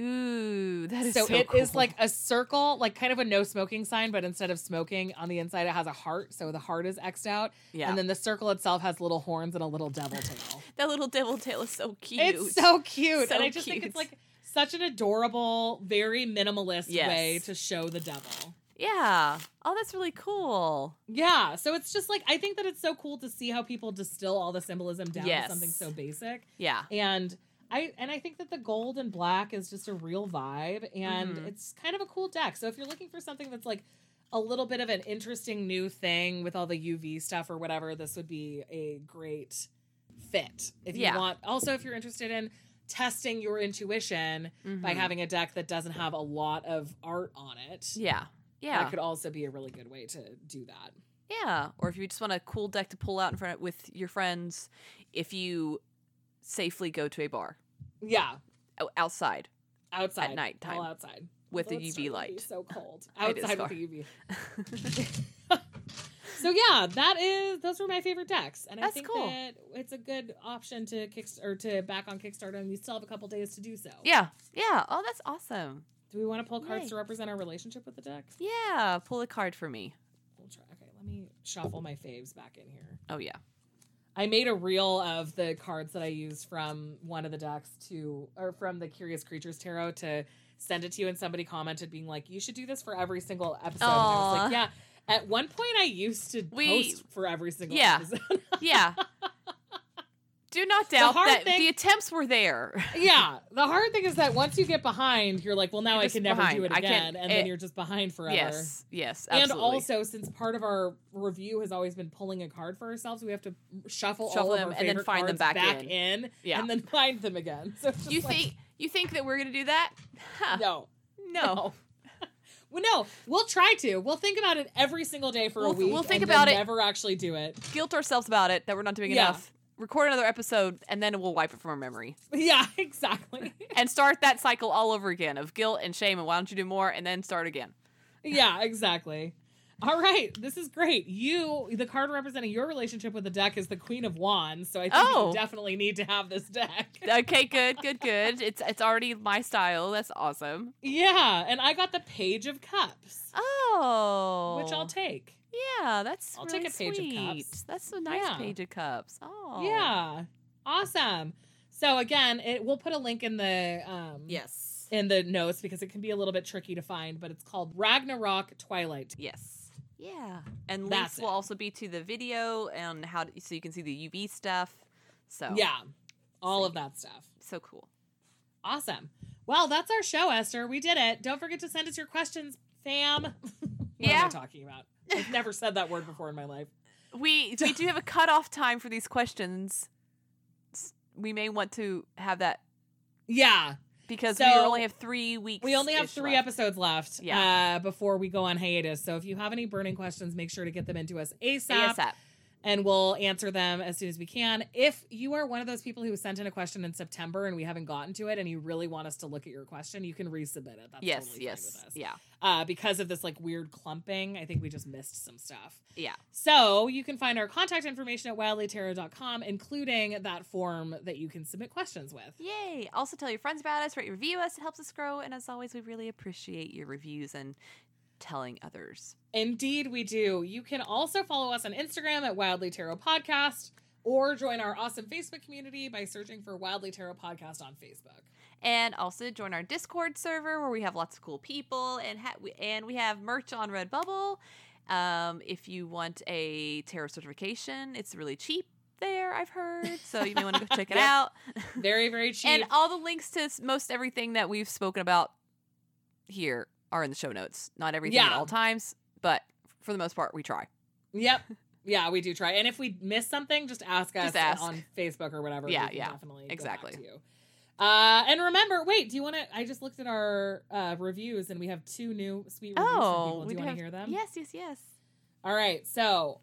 Speaker 2: Ooh, that is
Speaker 1: so,
Speaker 2: so,
Speaker 1: it is
Speaker 2: cool.
Speaker 1: like a circle, like kind of a no smoking sign, but instead of smoking on the inside, it has a heart. So the heart is xed out,
Speaker 2: yeah.
Speaker 1: and then the circle itself has little horns and a little devil tail.
Speaker 2: that little devil tail is so cute.
Speaker 1: It's so cute,
Speaker 2: So
Speaker 1: and I just think it's like such an adorable, very minimalist
Speaker 2: Yes.
Speaker 1: way to show the devil.
Speaker 2: yeah. Oh, that's really cool.
Speaker 1: Yeah, so it's just like I think that it's so cool to see how people distill all the symbolism down
Speaker 2: Yes.
Speaker 1: to something so basic.
Speaker 2: Yeah.
Speaker 1: And I and I think that the gold and black is just a real vibe and
Speaker 2: Mhm.
Speaker 1: it's kind of a cool deck. So if you're looking for something that's like a little bit of an interesting new thing with all the UV stuff or whatever, this would be a great fit. If you
Speaker 2: Yeah.
Speaker 1: want also if you're interested in testing your intuition by
Speaker 2: Mhm.
Speaker 1: having a deck that doesn't have a lot of art on it.
Speaker 2: Yeah. Yeah.
Speaker 1: That could also be a really good way to do that.
Speaker 2: Yeah, or if you just want a cool deck to pull out in front of, with your friends, if you safely go to a bar
Speaker 1: Yeah,
Speaker 2: outside
Speaker 1: outside
Speaker 2: nighttime.
Speaker 1: all outside
Speaker 2: with the
Speaker 1: Although
Speaker 2: UV
Speaker 1: starting to be
Speaker 2: light.
Speaker 1: So cold outside with the UV. So yeah, that is those were my favorite decks, and I think
Speaker 2: cool.
Speaker 1: that it's a good option to kick or to back on Kickstarter, and you still have a couple days to do so.
Speaker 2: yeah, yeah. Oh, that's awesome.
Speaker 1: Do we want to pull cards
Speaker 2: Yay.
Speaker 1: to represent our relationship with the deck?
Speaker 2: Yeah, pull a card for me.
Speaker 1: We'll try. Okay, let me shuffle my faves back in here.
Speaker 2: Oh yeah.
Speaker 1: I made a reel of the cards that I used from one of the decks to, or from the Curious Creatures Tarot to send it to you, and somebody commented being like, "You should do this for every single episode." And I was like, "Yeah." At one point, I used to
Speaker 2: We-
Speaker 1: post for every single
Speaker 2: Yeah.
Speaker 1: episode.
Speaker 2: Yeah. Do not doubt
Speaker 1: hard
Speaker 2: that
Speaker 1: thing-
Speaker 2: the attempts were there.
Speaker 1: yeah, the hard thing is that once you get behind, you're like, "Well, now
Speaker 2: You're
Speaker 1: I can never
Speaker 2: behind.
Speaker 1: do it again," and then you're just behind forever.
Speaker 2: Yes. Yes.
Speaker 1: And also, since part of our review has always been pulling a card for ourselves, we have to shuffle,
Speaker 2: Shuffle
Speaker 1: all of
Speaker 2: them and then find them
Speaker 1: cards
Speaker 2: back in. Yeah.
Speaker 1: and then find them again. So
Speaker 2: you
Speaker 1: like,
Speaker 2: think you think that we're gonna do that? Huh.
Speaker 1: no,
Speaker 2: No.
Speaker 1: well, no, we'll try to. We'll think about it every single day for
Speaker 2: We'll-
Speaker 1: a week.
Speaker 2: we'll think about it.
Speaker 1: Never actually do it.
Speaker 2: Guilt ourselves about it that we're not doing
Speaker 1: Yeah.
Speaker 2: enough. Record another episode and then we'll wipe it from our memory
Speaker 1: Yeah, exactly.
Speaker 2: and start that cycle all over again of guilt and shame and why don't you do more and then start again.
Speaker 1: yeah, exactly. All right, this is great. You, the card representing your relationship with the deck, is the Queen of Wands. So I think
Speaker 2: Oh.
Speaker 1: you definitely need to have this deck.
Speaker 2: Okay, good, good, good. It's it's already my style. That's awesome.
Speaker 1: yeah, and I got the Page of Cups,
Speaker 2: Oh,
Speaker 1: which I'll take.
Speaker 2: Yeah, that's
Speaker 1: I'll
Speaker 2: really
Speaker 1: take a page of
Speaker 2: sweet.
Speaker 1: cups.
Speaker 2: That's a nice
Speaker 1: Yeah.
Speaker 2: page of cups. Oh,
Speaker 1: Yeah, awesome. So again, it we'll put a link in the um
Speaker 2: Yes.
Speaker 1: in the notes because it can be a little bit tricky to find, but it's called Ragnarok Twilight.
Speaker 2: Yes. Yeah. And
Speaker 1: That's
Speaker 2: links will
Speaker 1: it.
Speaker 2: also be to the video and how to, so you can see the UV stuff. So
Speaker 1: Yeah, all
Speaker 2: See.
Speaker 1: of that stuff.
Speaker 2: so cool.
Speaker 1: Awesome. Well, that's our show, Esther. We did it. Don't forget to send us your questions, fam. what am
Speaker 2: Yeah.
Speaker 1: I talking about? I've never said that word before in my life.
Speaker 2: We we do have a cutoff time for these questions. We may want to have that
Speaker 1: Yeah,
Speaker 2: because we only have three weeks.
Speaker 1: we only have three episodes left
Speaker 2: Yeah.
Speaker 1: uh, before we go on hiatus. So if you have any burning questions, make sure to get them into us ASAP.
Speaker 2: ASAP.
Speaker 1: And we'll answer them as soon as we can. If you are one of those people who sent in a question in September and we haven't gotten to it, and you really want us to look at your question, you can resubmit it. That's
Speaker 2: Yes.
Speaker 1: totally
Speaker 2: yes.
Speaker 1: with us.
Speaker 2: Yeah.
Speaker 1: Uh, because of this like weird clumping, I think we just missed some stuff.
Speaker 2: Yeah.
Speaker 1: So you can find our contact information at wildlytarot.com, including that form that you can submit questions with.
Speaker 2: Yay! Also, tell your friends about us, rate, review us. It helps us grow. And as always, we really appreciate your reviews and telling others.
Speaker 1: Indeed, we do. You can also follow us on Instagram at Wildly Tarot Podcast or join our awesome Facebook community by searching for Wildly Tarot Podcast on Facebook.
Speaker 2: And also join our Discord server where we have lots of cool people and ha- we- and we have merch on Redbubble. Um, if you want a tarot certification, it's really cheap there. I've heard, so you may want to go check it out.
Speaker 1: Very, very cheap.
Speaker 2: And all the links to most everything that we've spoken about here are in the show notes. Not everything at all times, but for the most part, we try.
Speaker 1: Yep. Yeah, we do try. And if we miss something, just ask us
Speaker 2: Just ask.
Speaker 1: on Facebook or whatever.
Speaker 2: Yeah, yeah,
Speaker 1: Definitely.
Speaker 2: exactly.
Speaker 1: to you. Uh, and remember, wait, do you want to? I just looked at our uh, reviews and we have two new sweet reviews
Speaker 2: Oh,
Speaker 1: people. Do
Speaker 2: we
Speaker 1: you want to hear them?
Speaker 2: Yes, yes, yes.
Speaker 1: All right. So,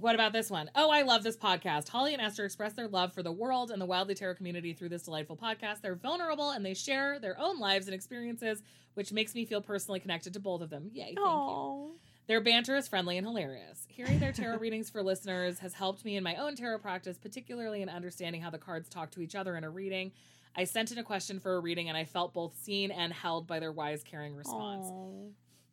Speaker 1: what about this one? Oh, I love this podcast. Holly and Esther express their love for the world and the Wildly Tarot community through this delightful podcast. They're vulnerable and they share their own lives and experiences, which makes me feel personally connected to both of them. Yay. Thank you.
Speaker 2: Oh,
Speaker 1: Their banter is friendly and hilarious. Hearing their tarot readings for listeners has helped me in my own tarot practice, particularly in understanding how the cards talk to each other in a reading. I sent in a question for a reading and I felt both seen and held by their wise, caring response. Aww.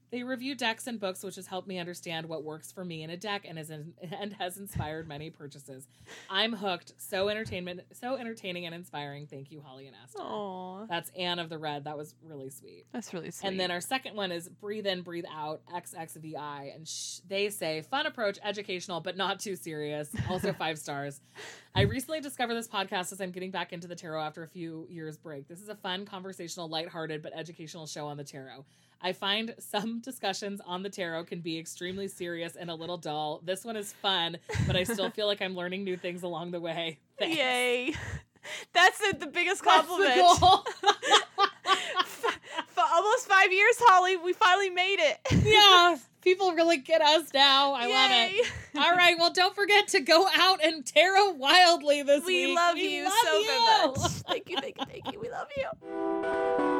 Speaker 1: They review decks and books, which has helped me understand what works for me in a deck and is in, and has inspired many purchases. I'm hooked. So entertainment, so entertaining and inspiring. Thank you, Holly and Esther. Aww. That's Anne of the Red. That was really sweet.
Speaker 2: That's really sweet.
Speaker 1: And then our second one is Breathe In, Breathe Out, XXVI. And sh- they say, fun approach, educational, but not too serious. Also five stars. I recently discovered this podcast as I'm getting back into the tarot after a few years break. This is a fun, conversational, lighthearted, but educational show on the tarot. I find some discussions on the tarot can be extremely serious and a little dull. This one is fun, but I still feel like I'm learning new things along the way. Thanks.
Speaker 2: Yay. That's the, the biggest compliment. For almost five years, Holly, we finally made it.
Speaker 1: yeah, people really get us now. I Yay. love it. All right, well, don't forget to go out and tarot wildly this
Speaker 2: we
Speaker 1: week.
Speaker 2: Love we love you so you. much. Thank you, thank you, thank you. We love you.